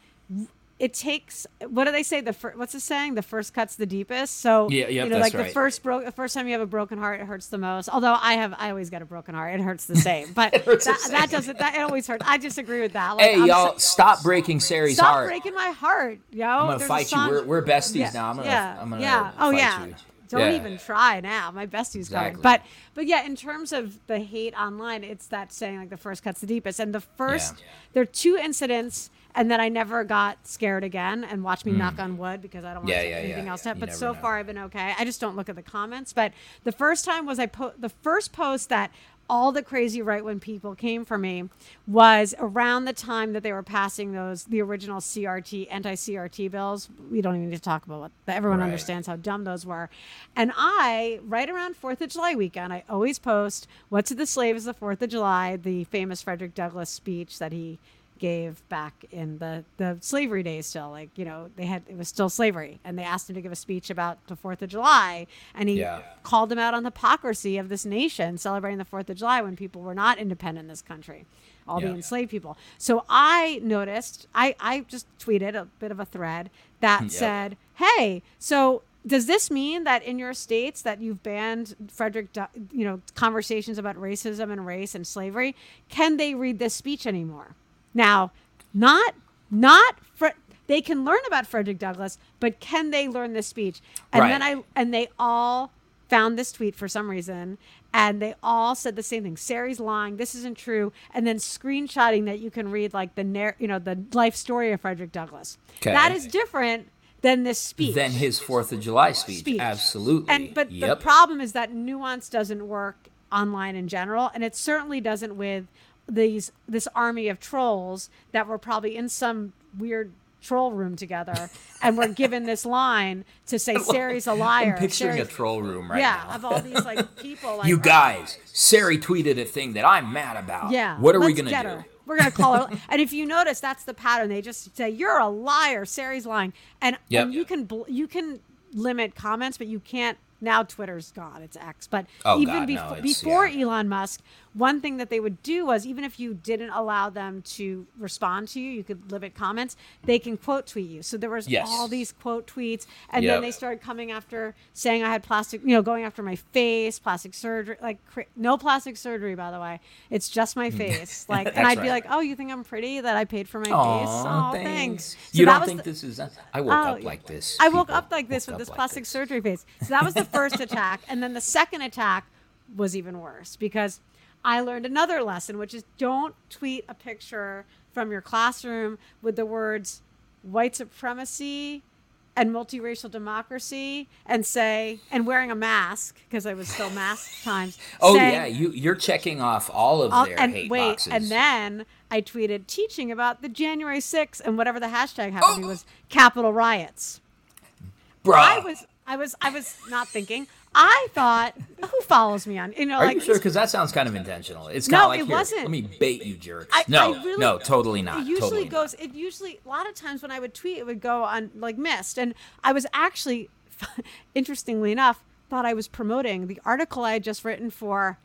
it takes what do they say the fir- what's the saying the first cuts the deepest so Yeah, yep, you know like the first broke the first time you have a broken heart it hurts the most although i have i always get a broken heart it hurts the same but hurts the that, that doesn't that it always hurts i disagree with that like, Hey, I'm y'all, so- stop breaking Sari's stop heart. breaking my heart yo I'm gonna There's fight you. We're, we're besties yeah, now. I'm gonna, yeah, I'm gonna yeah. Oh fight yeah. you. Don't Yeah. even try now. My bestie's Exactly. going. But but yeah, in terms of the hate online, it's that saying like the first cuts the deepest. And the first Yeah. there are two incidents and then I never got scared again and watch me knock on wood because I don't want Mm. Yeah, anything else to You But so know. far I've been okay. I just don't look at the comments. But the first time was I po- the first post that all the crazy right wing people came for me was around the time that they were passing those the original CRT anti CRT bills. We don't even need to talk about what everyone Right. understands how dumb those were. And I right around Fourth of July weekend, I always post "What to the slave is the Fourth of July," the famous Frederick Douglass speech that he gave back in the the slavery days still like you know they had it was still slavery and they asked him to give a speech about the fourth of july and he Yeah. called them out on the hypocrisy of this nation celebrating the Fourth of July when people were not independent in this country, all the enslaved people. So I noticed, I, I just tweeted a bit of a thread that Yep. said, "Hey, so." Does this mean that in your states that you've banned Frederick, Du- you know, conversations about racism and race and slavery? Can they read this speech anymore? Now, not not they can learn about Frederick Douglass, but can they learn this speech? And then I and they all found this tweet for some reason and they all said the same thing sari's lying this isn't true and then screenshotting that you can read like the narr- you know the life story of frederick douglass Okay. that is different than this speech than his Fourth of July speech. Speech. Absolutely. and but the problem is that nuance doesn't work online in general and it certainly doesn't with these this army of trolls that were probably in some weird troll room together and were given this line to say Sari's a liar. I'm picturing a troll room right yeah, now. of all these like people. Like, you guys, Sari tweeted a thing that I'm mad about. Yeah. What are we gonna do? her. We're gonna call her. and if you notice, that's the pattern. They just say you're a liar. Sari's lying, and, Yep. and you can bl- you can limit comments, but you can't now Twitter's gone, it's X. But Oh, even God, no, before yeah. Elon Musk, one thing that they would do was even if you didn't allow them to respond to you, you could limit comments. They can quote tweet you. So there was Yes. all these quote tweets, and Yep. then they started coming after saying I had plastic, you know, going after my face, plastic surgery, like no plastic surgery, by the way. It's just my face. Like, and Mm. I'd be like, oh, you think I'm pretty that I paid for my face? Oh, thanks. thanks. So you don't think the- this is? I woke Oh, up like this. I woke people. up like this with this like plastic this. surgery face. So that was the first attack. And then the second attack was even worse because I learned another lesson, which is don't tweet a picture from your classroom with the words white supremacy and multiracial democracy and say, and wearing a mask because I was still mask times. Oh saying- yeah, you you're checking off all of I'll- their and hate wait, boxes. and then I tweeted teaching about the January 6th and whatever the hashtag happened to be Oh! was Capitol riots. Bruh. I was I was I was not thinking. I thought who follows me on you know Are like you sure? Because that sounds kind of intentional. It's No, like it wasn't. Let me bait you, jerks. I- no, I really- no, totally not. It usually totally not. goes. It usually a lot of times when I would tweet, it would go on like missed, and I was actually, interestingly enough, thought I was promoting the article I had just written for,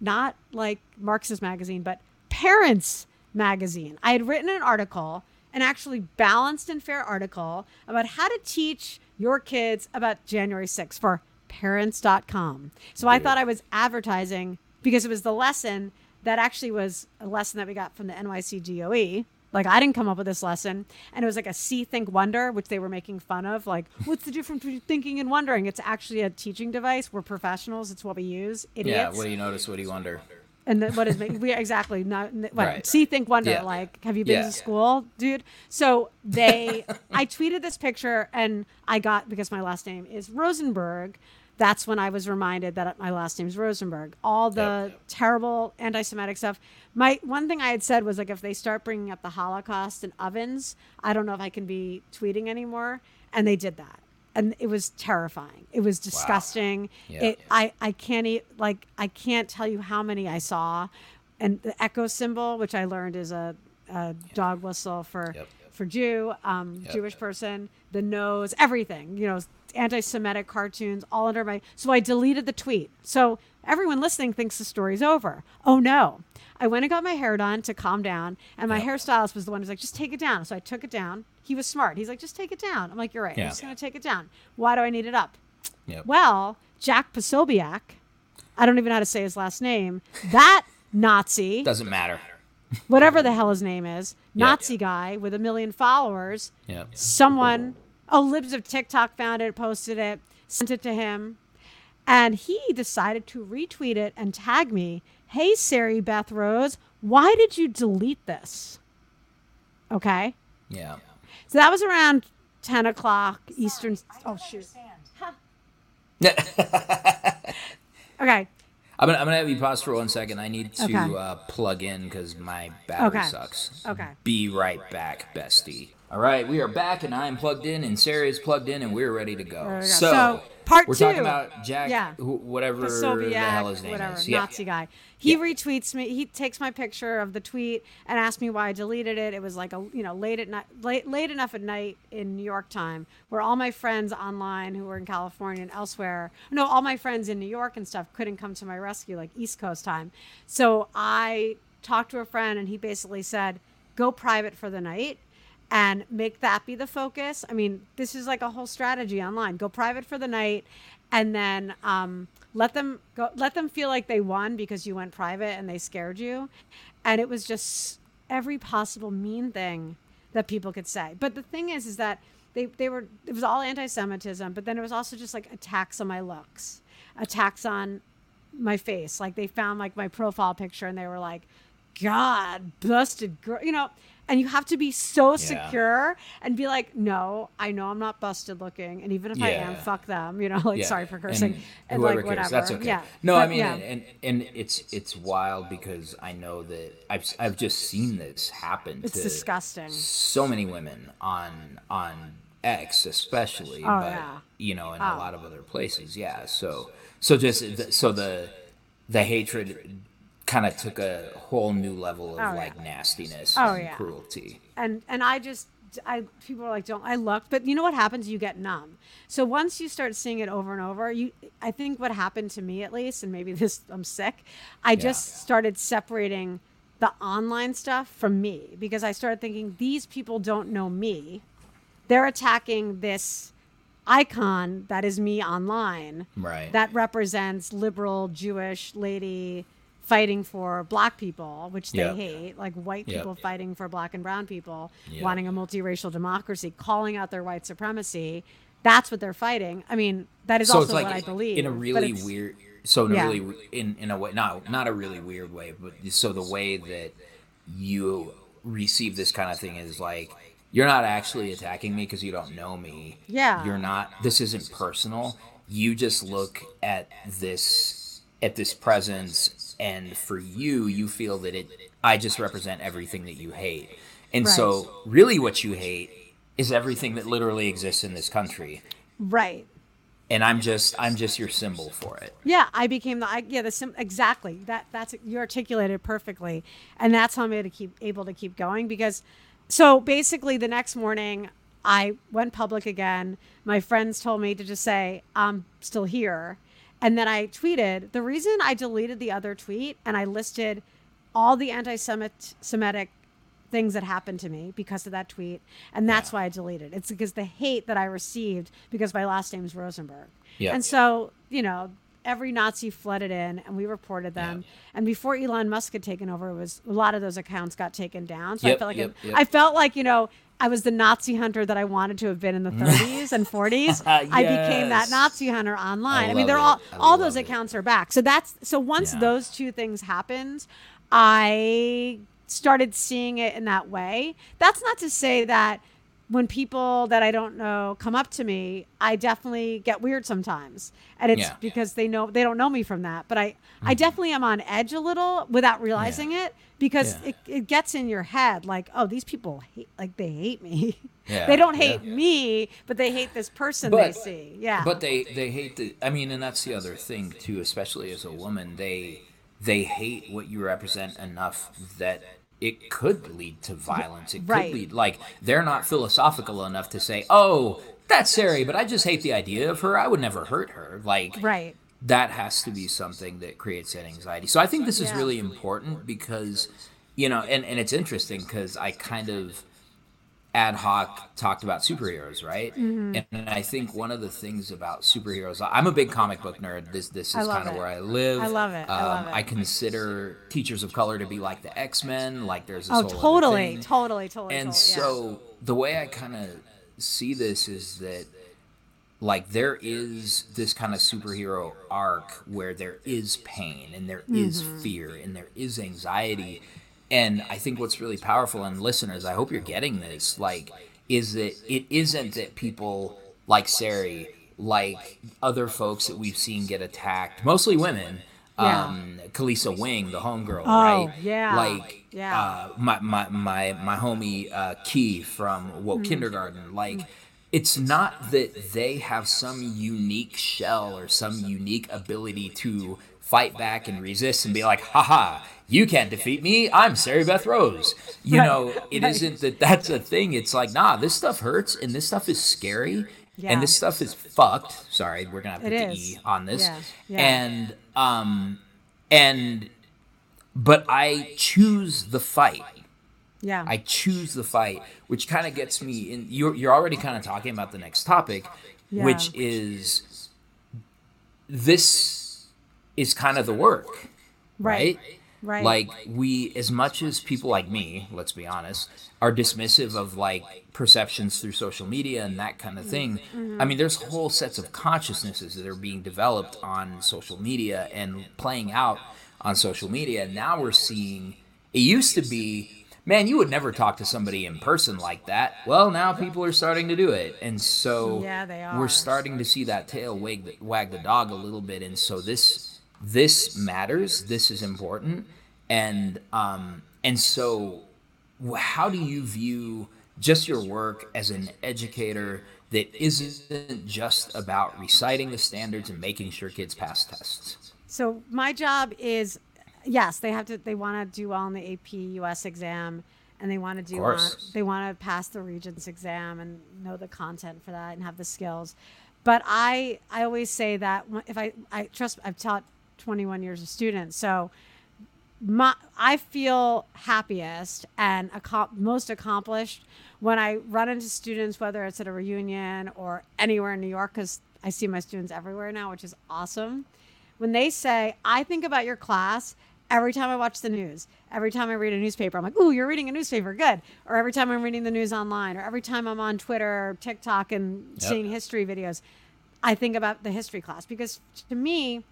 not like Marxist magazine, but Parents magazine. I had written an article, an actually balanced and fair article about how to teach your kids about January 6th for parents.com. So I thought I was advertising because it was the lesson that actually was a lesson that we got from the NYC DOE. Like I didn't come up with this lesson, and it was like a see, think, wonder, which they were making fun of. Like, what's the difference between thinking and wondering? It's actually a teaching device. We're professionals. It's what we use. Idiots. Yeah. What do you notice? What do you wonder? And then what is ma- we exactly not what Right. see think wonder Yeah. like have you been Yeah. to school dude so they I tweeted this picture and I got because my last name is Rosenberg that's when I was reminded that my last name is Rosenberg all the Yep, yep. terrible anti-Semitic stuff my one thing I had said was like if they start bringing up the Holocaust and ovens I don't know if I can be tweeting anymore and they did that and it was terrifying it was disgusting Yeah. it I I can't e- like I can't tell you how many I saw, and the echo symbol, which I learned is a, a dog whistle for Yep. for Jew, um, Yep. Jewish person, the nose, everything. You know, anti-Semitic cartoons all under my. So I deleted the tweet. So everyone listening thinks the story's over. Oh no. I went and got my hair done to calm down, and my Yep. hairstylist was the one who's like, "Just take it down." So I took it down. He was smart. He's like, "Just take it down." I'm like, "You're right. Yeah. I'm just gonna take it down. Why do I need it up?" Yep. Well, Jack Posobiec, I don't even know how to say his last name. That Nazi, Doesn't matter. whatever the hell his name is, Yeah. Nazi guy with a million followers, Yep. someone, oh, Libs of TikTok found it, posted it, sent it to him, and he decided to retweet it and tag me. Hey, Sari Beth Rose, why did you delete this? Okay. Yeah. So that was around 10 o'clock Eastern. Oh, shoot. Okay. I'm gonna, I'm gonna have you pause for one second. I need to Okay. uh, plug in because my battery Okay. sucks. Okay. Be right back, bestie. All right, we are back, and I'm plugged in, and Sari is plugged in, and we're ready to go. Go. So, So, part we're two. talking about Jack, Yeah. who, whatever the hell his name whatever, is. Yeah. Nazi guy. He Yeah. retweets me. He takes my picture of the tweet and asks me why I deleted it. It was like a you know late at night, late late enough at night in New York time, where all my friends online who were in California and elsewhere, no, all my friends in New York and stuff couldn't come to my rescue like East Coast time. So I talked to a friend and he basically said, "Go private for the night." And make that be the focus. I mean, this is like a whole strategy online. Go private for the night, and then um, let them go. Let them feel like they won because you went private and they scared you. And it was just every possible mean thing that people could say. But the thing is, is that they they were it was all anti-Semitism, but then it was also just like attacks on my looks, attacks on my face. Like they found like my profile picture and they were like, God, busted girl, you know. And you have to be so secure and be like, no, I know I'm not busted looking, and even if I am, fuck them, you know. Like, Yeah, sorry for cursing, and and, whoever like cares, whatever. That's okay. Yeah. No, I mean, yeah. and, and and it's it's wild because I know that I've I've just seen this happen. It's to disgusting. So many women on on X, especially, Oh, but yeah. you know, in Oh. a lot of other places. Yeah. So so just so the the hatred kind of took a whole new level of Oh, like yeah. nastiness Oh, and yeah. cruelty. and and I just I people are like, don't I looked, but you know what happens? You get numb. So once you start seeing it over and over, you I think what happened to me at least, and maybe this I'm sick. I just started separating the online stuff from me because I started thinking these people don't know me. They're attacking this icon that is me online Right. that represents liberal Jewish lady fighting for black people, which they Yep. hate, like white Yep. people fighting for black and brown people, Yep. wanting a multiracial democracy, calling out their white supremacy. That's what they're fighting. I mean, that is so also like what I believe. in a really weird so in Yeah. a really in in a way not not a really weird way but so the way that you receive this kind of thing is like you're not actually attacking me because you don't know me Yeah. you're not this isn't personal you just look at this at this presence and for you you feel that it i just represent everything that you hate and so really what you hate is everything that literally exists in this country Right. and I'm just I'm just your symbol for it. Yeah, I became the I, yeah the sim, exactly that that's you articulated perfectly, and that's how I'm able to keep able to keep going because, so basically the next morning I went public again. My friends told me to just say I'm still here, and then I tweeted the reason I deleted the other tweet and I listed all the anti-Semitic things that happened to me because of that tweet, and that's why I deleted. It's because the hate that I received because my last name's Rosenberg. Yeah. And so, you know, every Nazi flooded in and we reported them. And before Elon Musk had taken over, it was a lot of those accounts got taken down. So I felt like yep, it- yep. I felt like, you know, I was the Nazi hunter that I wanted to have been in the 30s and 40s. I became that Nazi hunter online. I, mean, they're it. all I all those it. accounts are back. So that's so once Yeah. those two things happened, I started seeing it in that way. That's not to say that when people that I don't know come up to me, I definitely get weird sometimes. And it's Yeah. because they know they don't know me from that. But I I definitely am on edge a little without realizing it because Mm-hmm. Yeah. it, it gets in your head like, oh, these people hate like they hate me. Yeah, they don't hate yeah. me, but they hate this person they see. Yeah. But they they hate the I mean and that's the other thing too especially as a woman they they hate what you represent enough that it could lead to violence. It Right. could lead like they're not philosophical enough to say, "Oh, that's Sari, but I just hate the idea of her. I would never hurt her." Like right. that has to be something that creates that anxiety. So I think this is Yeah. really important because, you know, and, and it's interesting because I kind of ad hoc talked about superheroes, right? Mm-hmm. And I think one of the things about superheroes, I'm a big comic book nerd. This this is kind of where I live. I love it. I love Um, it. I consider teachers of color to be like the X Men. Like there's this Oh, totally, totally, totally. And totally, yeah. so the way I kind of see this is that like there is this kind of superhero arc where there is pain and there is Mm-hmm. fear and there is anxiety and i think what's really powerful and listeners i hope you're getting this like is that it isn't that people like sari like other folks that we've seen get attacked mostly women Yeah. um kalisa wing the homegirl Oh, right yeah. like Yeah. uh, my my my my homie uh, Ki from Woke Mm. Kindergarten. Like, it's not that they have some unique shell or some unique ability to fight back and resist and be like, haha, you can't defeat me. I'm Sari Beth Rose. You know, it not that that's a thing. It's like, nah, this stuff hurts and this stuff is scary. Yeah. And this stuff is fucked. Sorry, we're gonna have to It put the. E on this. Yeah, yeah. And um and but I choose the fight. yeah. I choose the fight, which kind of gets me in. You're, you're already kind of talking about the next topic, which is this is kind of the work, Right. right? Right. Like, we, as much as people like me, let's be honest, are dismissive of like perceptions through social media and that kind of thing. Mm-hmm. I mean, there's whole sets of consciousnesses that are being developed on social media and playing out on social media. And Now we're seeing it used to be, man, you would never talk to somebody in person like that. Well, now people are starting to do it. And so Yeah, they we're starting to see that tail wag the, wag the dog a little bit. And so this this matters. This is important. And um and so how do you view just your work as an educator that isn't just about reciting the standards and making sure kids pass tests? So my job is, yes, they have to. They want to do well on the AP US exam, and they want to do on, they want to pass the regents exam and know the content for that and have the skills but i i always say that if i i trust i've taught 21 years of students so my I feel happiest and most accomplished when I run into students, whether it's at a reunion or anywhere in New York, because I see my students everywhere now, which is awesome. When they say, "I think about your class." Every time I watch the news, every time I read a newspaper, I'm like, "Ooh, you're reading a newspaper, good." Or every time I'm reading the news online, or every time I'm on Twitter, or TikTok, and Yep. seeing history videos, I think about the history class because to me,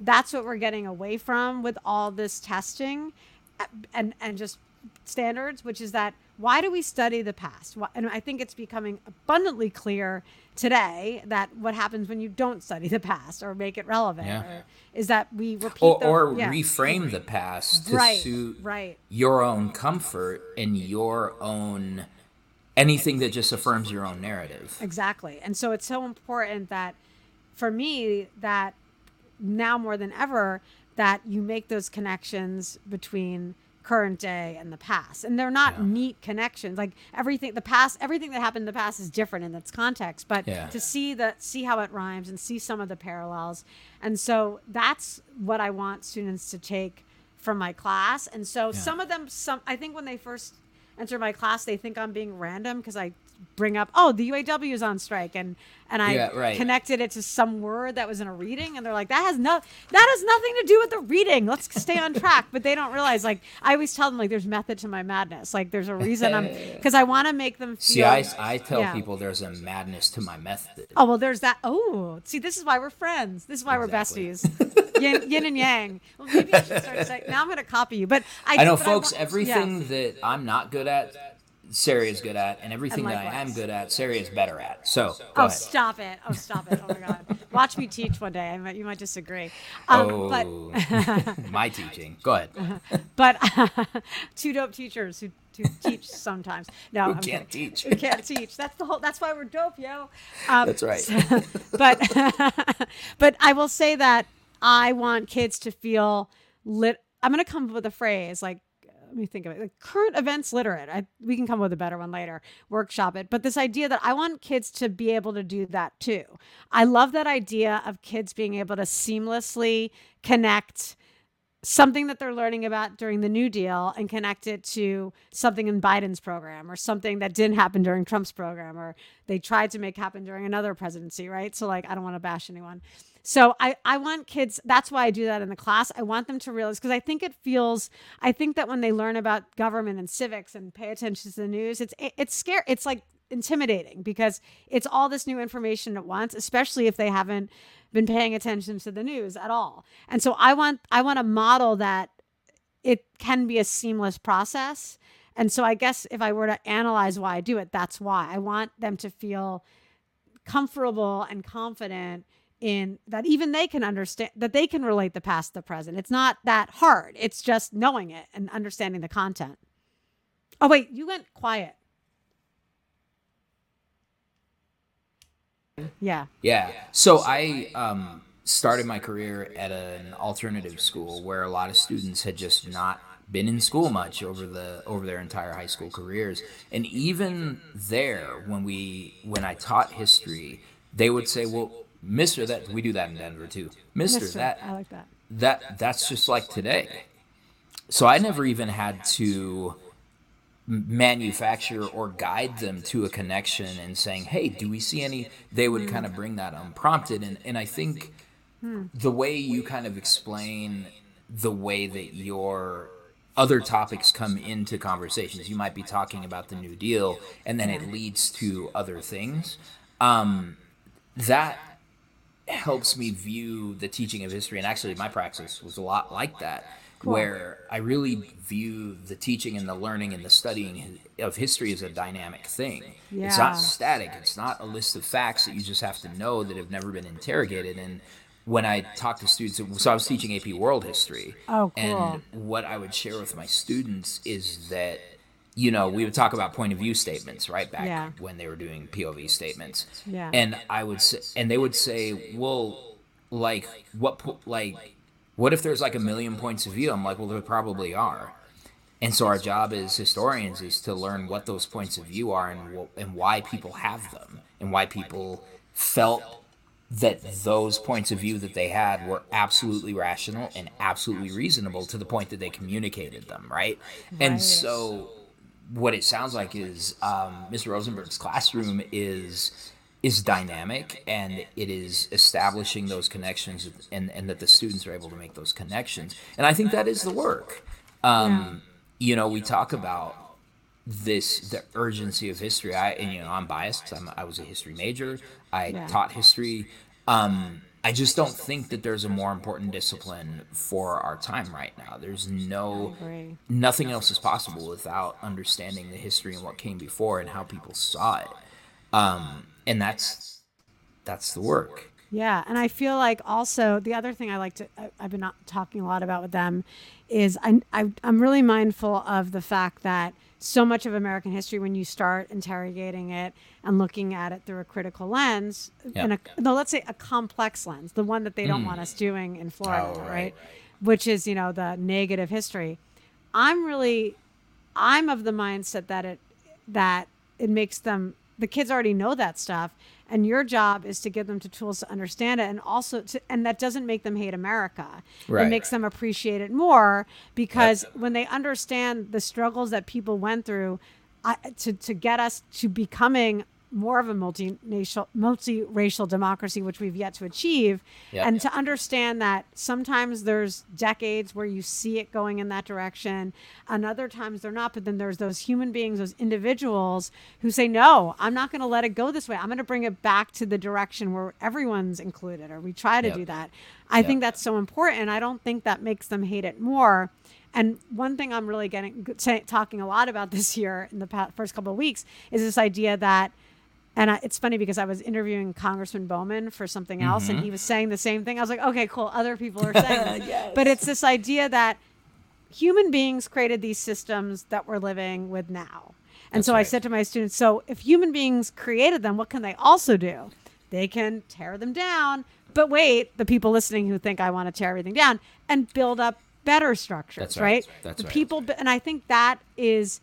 that's what we're getting away from with all this testing and and just standards which is that why do we study the past and i think it's becoming abundantly clear today that what happens when you don't study the past or make it relevant Yeah. or- is that we repeat or, the, or yeah. reframe the past to Right, suit right. your own comfort and your own anything that just affirms your own narrative. Exactly. And so it's so important that for me that now more than ever that you make those connections between current day and the past. And they're not Yeah. neat connections. Like everything the past everything that happened in the past is different in its context, but Yeah. to see the see how it rhymes and see some of the parallels. And so that's what I want students to take from my class. And so some of them some I think when they first enter my class they think I'm being random because I bring up oh the UAW is on strike and and I Yeah, right. connected it to some word that was in a reading and they're like that has no that has nothing to do with the reading let's stay on track but they don't realize like I always tell them like there's method to my madness like there's a reason I'm because I want to make them feel See, I, I tell Yeah. people there's a madness to my method. Oh well, there's that. Oh, see, this is why we're friends. This is why Exactly. we're besties. yin, yin and yang. Well, maybe you should start saying. Now I'm going to copy you, but I. I know, but folks, wa- everything yeah. that I'm not good at, Sari is good at, and everything And that I am good at, Sari is better at. So, go Oh, ahead. stop it! Oh, stop it! Oh my God! Watch me teach one day. I might, you might disagree. Um, oh, my teaching. Go ahead. But but two dope teachers who, who teach sometimes. No, Who I'm can't kidding. teach. Who can't teach? That's the whole. That's why we're dope, yo. Um, That's right. but but I will say that I want kids to feel lit. I'm going to come up with a phrase like let me think of it. Current events literate. I, we can come up with a better one later. Workshop it. But this idea that I want kids to be able to do that too. I love that idea of kids being able to seamlessly connect something that they're learning about during the New Deal and connect it to something in Biden's program or something that didn't happen during Trump's program or they tried to make happen during another presidency, right? So like I don't want to bash anyone. So I I want kids that's why I do that in the class. I want them to realize because I think it feels I think that when they learn about government and civics and pay attention to the news, it's it's scary. It's like intimidating because it's all this new information at once, especially if they haven't been paying attention to the news at all. And so I want I want to model that it can be a seamless process. And so I guess if I were to analyze why I do it, that's why. I want them to feel comfortable and confident in that even they can understand that they can relate the past to the present. It's not that hard. It's just knowing it and understanding the content. Oh wait, you went quiet. Yeah. Yeah. So I um, started my career at an alternative school where a lot of students had just not been in school much over the over their entire high school careers. And even there, when we when I taught history, they would say, "Well, Mister, that we do that in Denver too, Mister, that I like that. that that's just like today." So I never even had to manufacture or guide them to a connection and saying, "Hey, do we see any?" They would kind of bring that unprompted, and and I think the way you kind of explain the way that your other topics come into conversations, you might be talking about the New Deal, and then it leads to other things. Um, that helps me view the teaching of history, and actually, my practice was a lot like that where I really view the teaching and the learning and the studying of history as a dynamic thing. yeah. It's not static. It's not a list of facts that you just have to know that have never been interrogated. And when I talk to students, so I was teaching AP World History. Oh, cool. And what I would share with my students is that, you know, we would talk about point of view statements, right? Back Yeah. when they were doing POV statements. Yeah. And I would say, and they would say, well, like, what, po- like, what if there's like a million points of view? I'm like, well, there probably are. and so our job as historians is to learn what those points of view are and wh- and why people have them and why people felt that those points of view that they had were absolutely rational and absolutely reasonable to the point that they communicated them, right? And so what it sounds like is um, Mr. Rosenberg's classroom is is dynamic and it is establishing those connections and, and that the students are able to make those connections. And I think that is the work. Um, You know, we talk about this the urgency of history. I and you know I'm biased. I'm, I was a history major. I Yeah. taught history. Um, I just don't think that there's a more important discipline for our time right now. There's no nothing else is possible without understanding the history and what came before and how people saw it. Um, and that's that's the work. Yeah, and I feel like also the other thing I like to I, I've been not talking a lot about with them is I, I I'm really mindful of the fact that so much of American history when you start interrogating it and looking at it through a critical lens Yeah. and a no let's say a complex lens the one that they don't mm. want us doing in Florida Oh, right, right. which is you know the negative history I'm really I'm of the mindset that it that it makes them the kids already know that stuff and your job is to give them to tools to understand it and also to and that doesn't make them hate America. Right. It makes them appreciate it more because when they understand the struggles that people went through I, to to get us to becoming more of a multinational multiracial democracy which we've yet to achieve. Yeah. and to understand that sometimes there's decades where you see it going in that direction and other times they're not but then there's those human beings those individuals who say no i'm not going to let it go this way. I'm going to bring it back to the direction where everyone's included or we try to Yep. do that. I think that's so important i don't think that makes them hate it more. And one thing i'm really getting say, talking a lot about this year in the past, first couple of weeks is this idea that and I, it's funny because I was interviewing Congressman Bowman for something else, and mm-hmm. he was saying the same thing. I was like, okay, cool. Other people are saying this. But it's this idea that human beings created these systems that we're living with now. And That's so I said to my students, so if human beings created them, what can they also do? They can tear them down. But wait, the people listening who think I want to tear everything down and build up better structures, That's right. right? That's the right. people, and I think that is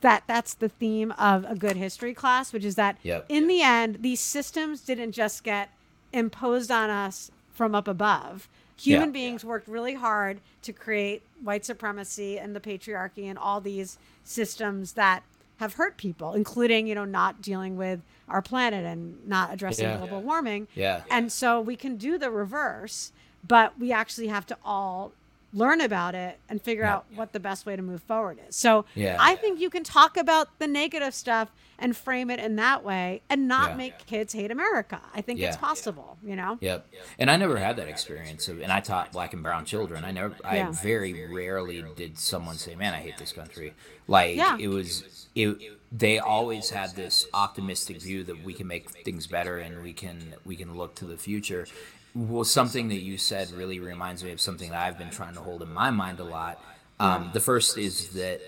that that's the theme of a good history class, which is that Yep. in the end, these systems didn't just get imposed on us from up above. Human Yeah. beings worked really hard to create white supremacy and the patriarchy and all these systems that have hurt people, including, you know, not dealing with our planet and not addressing Yeah. global warming. Yeah. And so we can do the reverse, but we actually have to all learn about it and figure Yeah. out what the best way to move forward is. So Yeah. I think you can talk about the negative stuff and frame it in that way and not Yeah. make kids hate America. I think it's possible, you know? Yep. And I never had that experience. Of, and I taught black and brown children. I never, I very rarely did someone say, man, I hate this country. Like it was, it, they always had this optimistic view that we can make things better and we can, we can look to the future. Well, something that you said really reminds me of something that I've been trying to hold in my mind a lot. Um, the first is that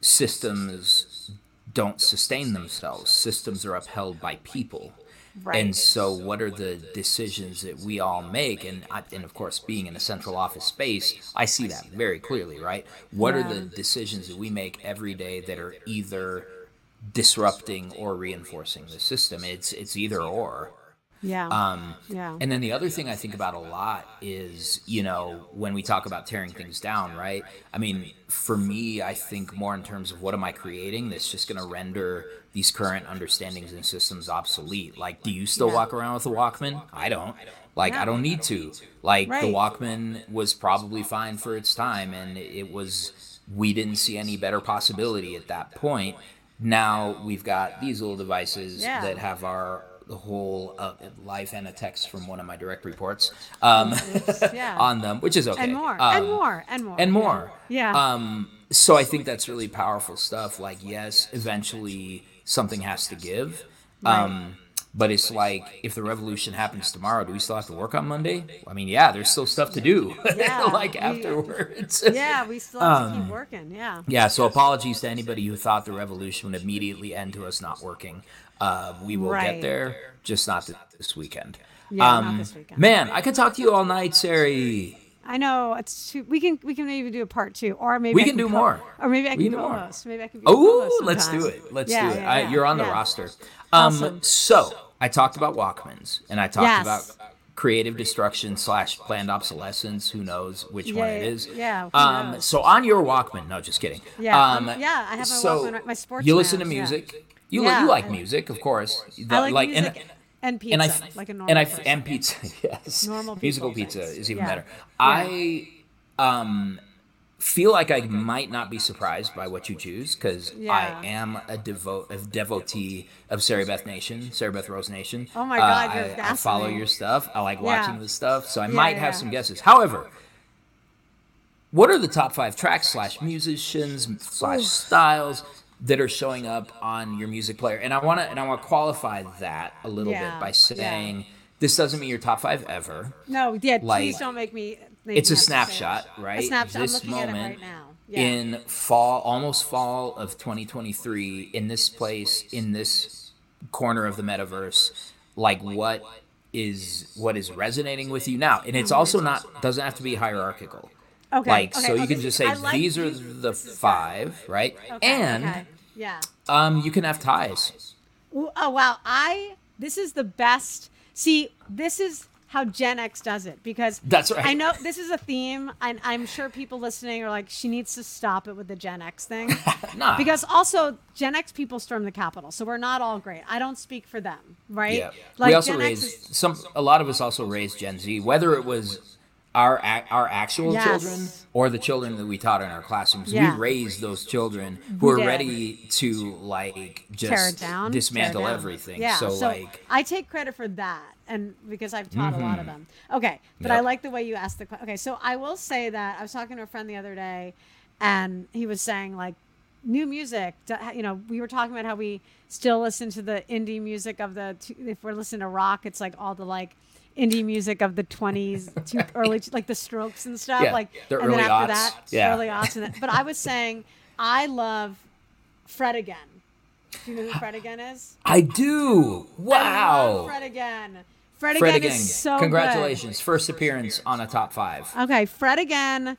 systems don't sustain themselves. Systems are upheld by people. Right. And so, what are the decisions that we all make? And I, and of course, being in a central office space, I see that very clearly, right? What are the decisions that we make every day that are either disrupting or reinforcing the system? It's it's either or. Yeah. Um, yeah. and then the other thing I think about a lot is, you know, when we talk about tearing things down, right? I mean, for me, I think more in terms of what am I creating that's just going to render these current understandings and systems obsolete. Like, do you still Yeah. walk around with a Walkman? I don't. Like, I don't need to. Like, the Walkman was probably fine for its time, and it was, we didn't see any better possibility at that point. Now we've got these little devices Yeah. that have our the whole uh, life and a text from one of my direct reports um, yeah. on them, which is okay. and more. Um, and more. And more. and more. Yeah. Um, so I think that's really powerful stuff. Like, yes, eventually something has to give. Um, but it's like if the revolution happens tomorrow, do we still have to work on Monday? I mean, yeah, there's still stuff to do. Yeah, like we- afterwards. yeah, we still have to Um, keep working. Yeah. Yeah, so apologies to anybody who thought the revolution would immediately end to us not working. Uh, we will Right. get there, just not th- this weekend. Yeah, um, not this weekend. Man, I could talk to you all night, Sari. I know it's too. We can we can maybe do a part two, or maybe We I can do co- more. or maybe I can can do more. co-host. Maybe I can. Be a Oh, let's do it. Let's Yeah, do it. yeah, I, you're on the yeah. roster. Um, Awesome. So I talked about Walkmans and I talked Yes. about creative destruction slash planned obsolescence. Who knows which one it is? yeah, Um, so on your Walkman, no, just kidding. Yeah, Um, um, yeah, I have my so Walkman, my sports You listen to music. yeah. Music. You, li- Yeah, you like I- music, of course. The- I like, and- music and, pizza, and I f- like a normal and I f- person. and pizza. Yes, Normal musical pizza things. is even Yeah. better. Yeah. I um feel like I might not be surprised by what you choose because Yeah. I am a devote a devotee of Sari Beth Nation, Sari Beth Rose Nation. Oh my Uh, God, you're I, I follow your stuff. I like Yeah. watching the stuff, so I Yeah, might yeah, have some guesses. However. What are the top five tracks slash musicians slash styles that are showing up on your music player? And I want to and I want to qualify that a little Yeah, bit by yeah. saying this doesn't mean your top five ever. No, yeah, like, please don't make me. make It's me a have to say snapshot, right? A snapshot. This I'm looking at it moment right now. Yeah. in fall, almost fall of 2023, in this place, in this corner of the metaverse, like what is what is resonating with you now? And it's also not doesn't have to be hierarchical. Okay. Like okay, so, you can just say like these are the five, right? Okay, and okay. yeah. um, you can have ties. Oh wow, I this is the best. See, this is how Gen X does it because That's right. I know this is a theme, and I'm sure people listening are like, she needs to stop it with the Gen X thing. Nah. because also Gen X people storm the Capitol, so we're not all great. I don't speak for them, right? Yeah. Like we also Gen X raised is- some. A lot of us also raised Gen Z, whether it was our our actual Yes. children or the children that we taught in our classrooms. Yeah. We raised those children who are did. ready to like just tear down, dismantle tear down. everything. Yeah, So, like, Mm-hmm. I take credit for that, and because I've taught a lot of them. Okay, but I like the way you asked the question. Okay, so I will say that I was talking to a friend the other day, and he was saying like new music. You know, we were talking about how we still listen to the indie music of the. If we're listening to rock, it's like all the like. Indie music of the twenties, to early like the Strokes and stuff, Yeah, like the and then after aughts. that, Yeah. early aughts. And that. But I was saying, I love Fred again. Do you know who Fred again is? I do. I Wow. love Fred again. Fred, Fred again, again. is so good. Congratulations. First appearance on a top five. Okay, Fred again.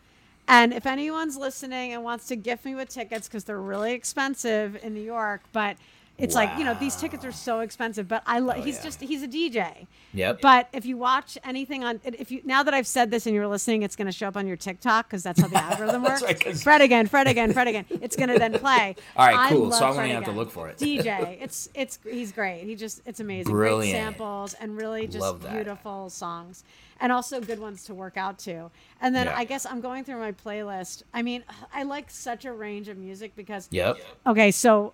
And if anyone's listening and wants to gift me with tickets because they're really expensive in New York, but it's like you know these tickets are so expensive. But I lo- oh, he's yeah. just he's a DJ. Yep. But if you watch anything on if you now that I've said this and you're listening, it's going to show up on your TikTok because that's how the algorithm works. right, Fred again, Fred again, Fred again. It's going to then play. All right, cool. So I'm going to have to look for it. DJ, it's it's he's great. He just it's amazing. Brilliant. Great samples and really just beautiful songs and also good ones to work out to. And then Yeah. I guess I'm going through my playlist. I mean, I like such a range of music because Yep. okay, so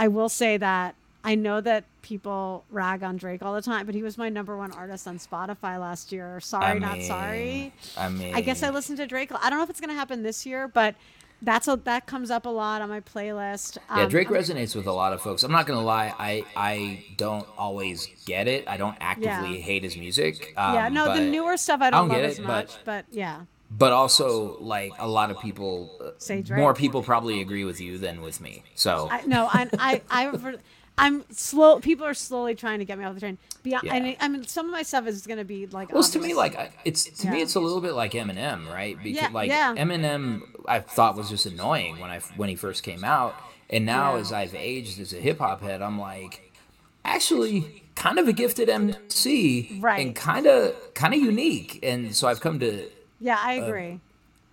I will say that I know that people rag on Drake all the time, but he was my number one artist on Spotify last year. Sorry, I not sorry. I mean, I guess I listened to Drake. I don't know if it's going to happen this year, but that's a, that comes up a lot on my playlist. Yeah, Um, Drake I'm- resonates with a lot of folks. I'm not gonna lie, I I don't always get it. I don't actively Yeah. hate his music. Um, yeah, no, the newer stuff I don't, don't love get as it, much, but- but yeah. But also like a lot of people Say more people probably agree with you than with me so I, no, I, I, I, I'm slow. People are slowly trying to get me off the train. Beyond, Yeah. I, mean, I mean, some of my stuff is going to be like. well, it's to me like I- it's to me it's a little bit like Eminem, right? Because Yeah, like yeah. Eminem, I thought was just annoying when I when he first came out, and now Yeah. as I've aged as a hip hop head, I'm like, actually, kind of a gifted MC, Right. And kind of kind of unique, and so I've come to. Yeah, I uh, agree.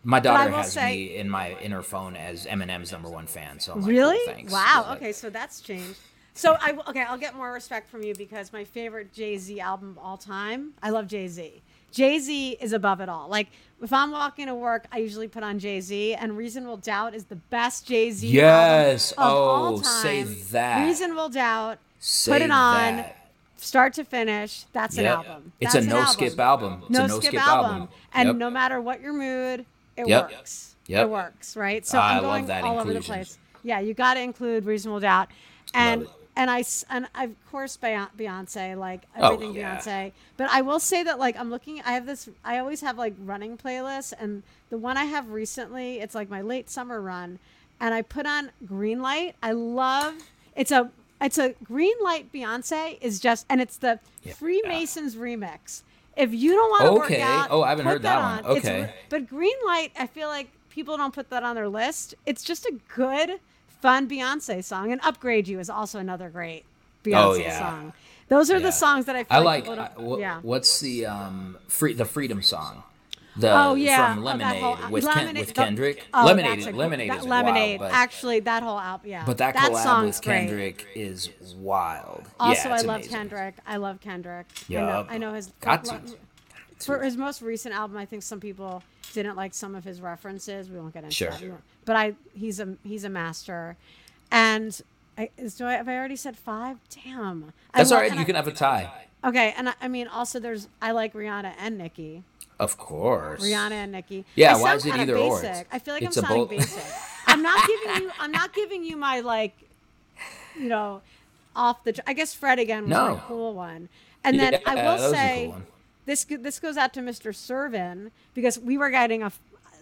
My daughter has say- me in my inner phone as Eminem's number one fan. So I'm like, really? cool, thanks. Wow. Yeah. Okay, so that's changed. So I okay, I'll get more respect from you because my favorite Jay Z album of all time. I love Jay Z. Jay Z is above it all. Like if I'm walking to work, I usually put on Jay Z, and Reasonable Doubt is the best Jay Z. Yes. album of all Oh, say time. that. Reasonable Doubt. Say put it on. that. Start to finish, that's Yep. an album. It's That's a an no skip album. It's no, a no skip, skip album. album. And Yep. no matter what your mood, it Yep. works. Yep. It works, right? So I I'm love going that all over the place. Yeah, you got to include reasonable doubt, and and I s- and of course Beyonce, like Oh, everything yeah. Beyonce. But I will say that like I'm looking. I have this. I always have like running playlists, and the one I have recently, it's like my late summer run, and I put on Green Light. I love. It's a it's a Green Light Beyonce is just, and it's the Yeah. Freemasons remix. If you don't want to Okay. work out, Oh, I haven't heard that one. on. It's Okay. re- but Green Light, I feel like people don't put that on their list. It's just a good, fun Beyonce song. And Upgrade You is also another great Beyonce Oh, yeah. song. Those are Yeah. the songs that I feel I like, like. I- yeah. What's the um free the freedom song? The Oh yeah, from Oh, that Lemonade whole- with Ken, Lemonade- with the- Kendrick. oh, Lemonade, a- Lemonade that is Lemonade. wild, but, Actually, that whole album, yeah. but that, collab song's with great. Kendrick is wild. Also, yeah, I love amazing. Kendrick. I love Kendrick. I know, I know his. Got to. For his most recent album, I think some people didn't like some of his references. We won't get into Sure. that. We But I, he's a he's a master, and I, I have I already said five? Damn. That's love- all right. You I- can have a tie. Okay, and I, I mean also there's I like Rihanna and Nicki. Of course. Rihanna and Nicki. Yeah, I why is it either or? basic. I feel like It's I'm sounding basic. I'm not giving you. I'm not giving you my like, you know, off the. I guess Fred again was No. my cool one. And then Yeah, I will a cool say, this this goes out to Mr. Servin because we were getting a.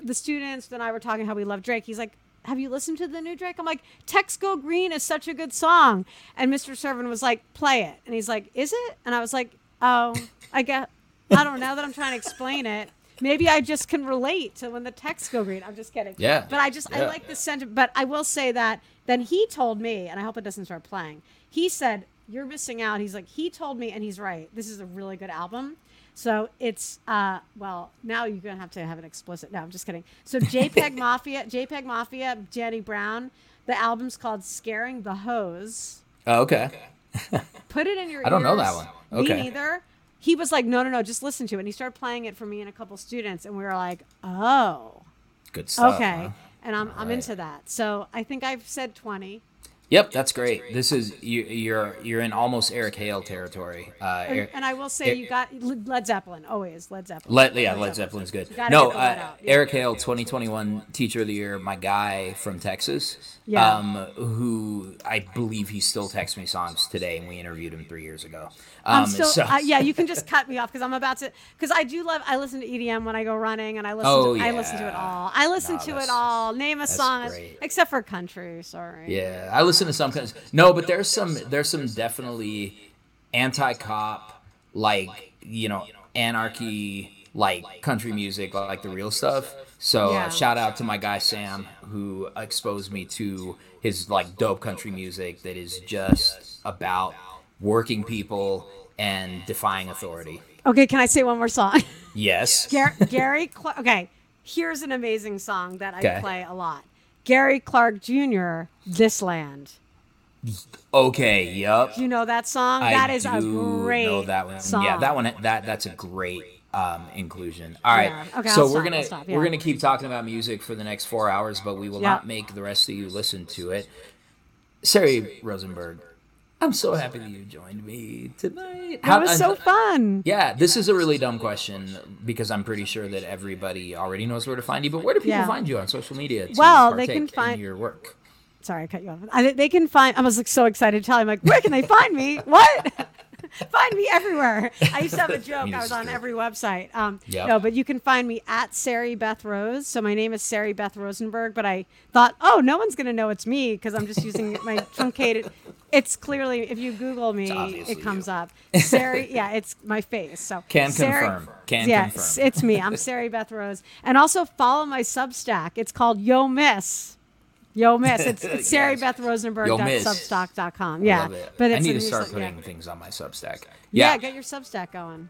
The students and I were talking how we love Drake. He's like, "Have you listened to the new Drake?" I'm like, "Texts Go Green is such a good song." And Mr. Servin was like, "Play it," and he's like, "Is it?" And I was like, "Oh, I guess I don't know that I'm trying to explain it." Maybe I just can relate to when the texts go green. I'm just kidding. Yeah, But I just I like the sentiment. But I will say that then he told me, and I hope it doesn't start playing. He said you're missing out. He's like he told me, and he's right. This is a really good album. So it's uh well now you're gonna have to have an explicit. No, I'm just kidding. So JPEG Mafia, JPEG Mafia, Danny Brown. The album's called "Scaring the Hoes." Oh, okay. Put it in your. I don't know that one. Okay. Me neither. He was like, no, no, no, just listen to it. And he started playing it for me and a couple students, and we were like, oh, Good stuff. okay. huh? And I'm, I'm right. into that. So I think I've said 20. Yep, that's great. This is you, you're you're in almost Eric Hale territory. Uh, And, Eric- and I will say, Eric- you got Led Zeppelin, always Led Zeppelin. Led, yeah, Led Zeppelin's good. No, get the Led uh, yeah. Eric Hale, 2021 Teacher of the Year, my guy from Texas, Yeah. um, who I believe he still texts me songs today, and we interviewed him three years ago. I'm Um, still, so- uh, yeah, you can just cut me off because I'm about to, because I do love, I listen to EDM when I go running and I listen, Oh, to, I listen to it all. I listen No, to it all. Name a song, great. except for country, sorry. Yeah, I listen to some. No, but there's some there's some definitely anti-cop like you know anarchy like country music like the real stuff. So Yeah. uh, shout out to my guy Sam who exposed me to his like dope country music that is just about working people and defying authority. Okay, can I say one more song? Yes. Gar- Gary Clark. Okay, here's an amazing song that I Okay. play a lot. Gary Clark Jr. This Land. Okay. Do you know that song? I that is a great know that one. song. Yeah, that one. That that's a great um, inclusion. All right. Yeah. Okay, so I'll we're stop, gonna stop, we're gonna keep talking about music for the next four hours, but we will Yeah. not make the rest of you listen to it. Sari Rosenberg, I'm so happy that you joined me tonight. That was so fun. Yeah, this is a really dumb question because I'm pretty sure that everybody already knows where to find you. But where do people Yeah. find you on social media? To Well, they can find- your work. Sorry, I cut you off. I, they can find. I was like so excited to tell him like, where can they find me? What? find me everywhere. I used to have a joke. I was on every website. Um, Yep. No, but you can find me at Sari Beth Rose. So my name is Sari Beth Rosenberg. But I thought, oh, no one's gonna know it's me because I'm just using my truncated. It's clearly if you Google me, it comes you. up. Sari, yeah, it's my face. So Can Sari- confirm. Can yeah, confirm. it's me. I'm Sari Beth Rose, and also follow my Substack. It's called Yo Miss. Yo Miss. It's, it's Yes. Yo Miss. saribethrosenberg.substack.com. I Yeah, love it. but I need to start newsletter- yeah. putting things on my Substack. Yeah. Yeah, get your Substack going.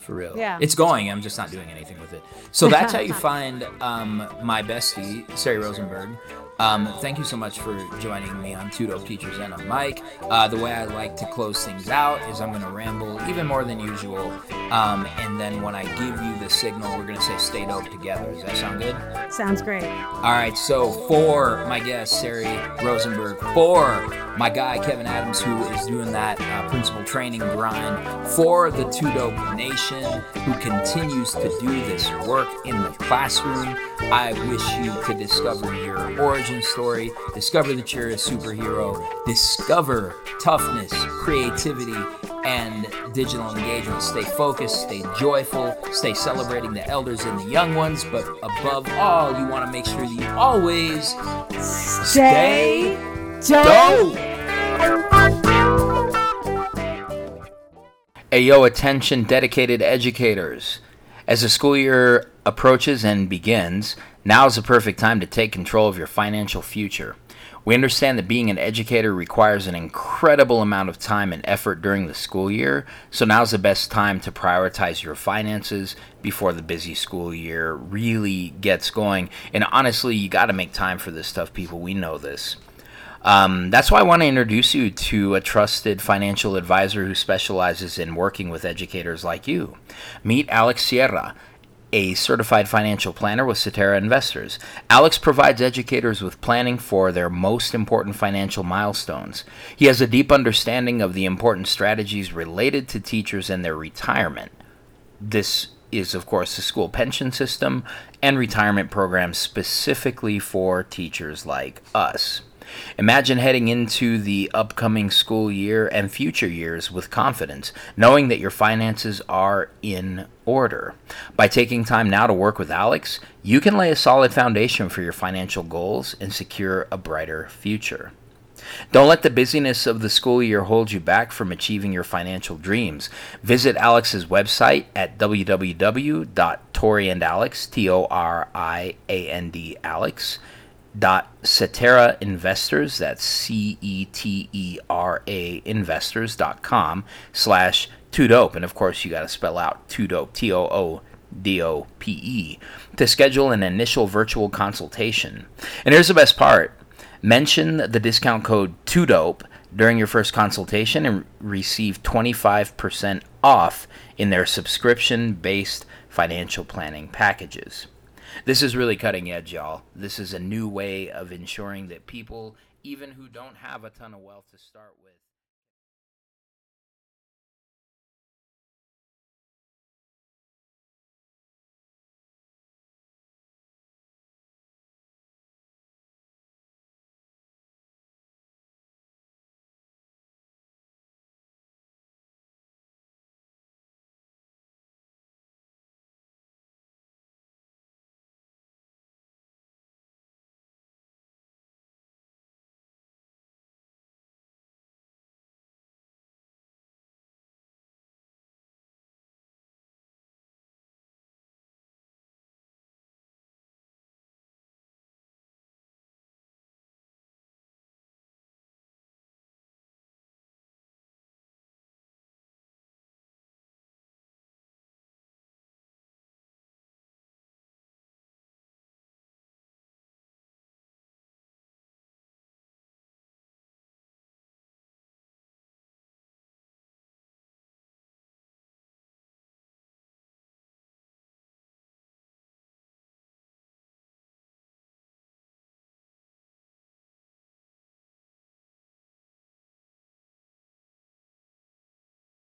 For real. Yeah. It's going. I'm just not doing anything with it. So that's how you find um, my bestie, Sari Rosenberg. Um, thank you so much for joining me on Two Dope Teachers and a mic. Uh, the way I like to close things out is I'm going to ramble even more than usual. Um, and then when I give you the signal, we're going to say stay dope together. Does that sound good? Sounds great. All right, so for my guest, Sari Rosenberg, for my guy, Kevin Adams, who is doing that uh, principal training grind, for the Two Dope Nation, who continues to do this work in the classroom, I wish you to discover your origin story, discover that you're a superhero, discover toughness, creativity, and digital engagement. Stay focused, stay joyful, stay celebrating the elders and the young ones, but above all, you want to make sure that you always Stay dope. dope. Ayo, attention, dedicated educators. As the school year approaches and begins, now is the perfect time to take control of your financial future. We understand that being an educator requires an incredible amount of time and effort during the school year, so now's the best time to prioritize your finances before the busy school year really gets going. And honestly, you got to make time for this stuff, people. We know this. Um, that's why I want to introduce you to a trusted financial advisor who specializes in working with educators like you. Meet Alex Sierra, a certified financial planner with Cetera Investors. Alex provides educators with planning for their most important financial milestones. He has a deep understanding of the important strategies related to teachers and their retirement. This is, of course, the school pension system and retirement programs specifically for teachers like us. Imagine heading into the upcoming school year and future years with confidence, knowing that your finances are in order. By taking time now to work with Alex, you can lay a solid foundation for your financial goals and secure a brighter future. Don't let the busyness of the school year hold you back from achieving your financial dreams. Visit Alex's website at www.toriandalex, T-O-R-I-A-N-D, Alex, dot cetera investors. That's c-e-t-e-r-a investors dot com slash two dope. And of course you got to spell out two dope t-o-o-d-o-p-e to schedule an initial virtual consultation. And here's the best part. Mention the discount code two dope during your first consultation and receive 25% off in their subscription based financial planning packages this is really cutting edge, y'all. This is a new way of ensuring that people, even who don't have a ton of wealth to start with,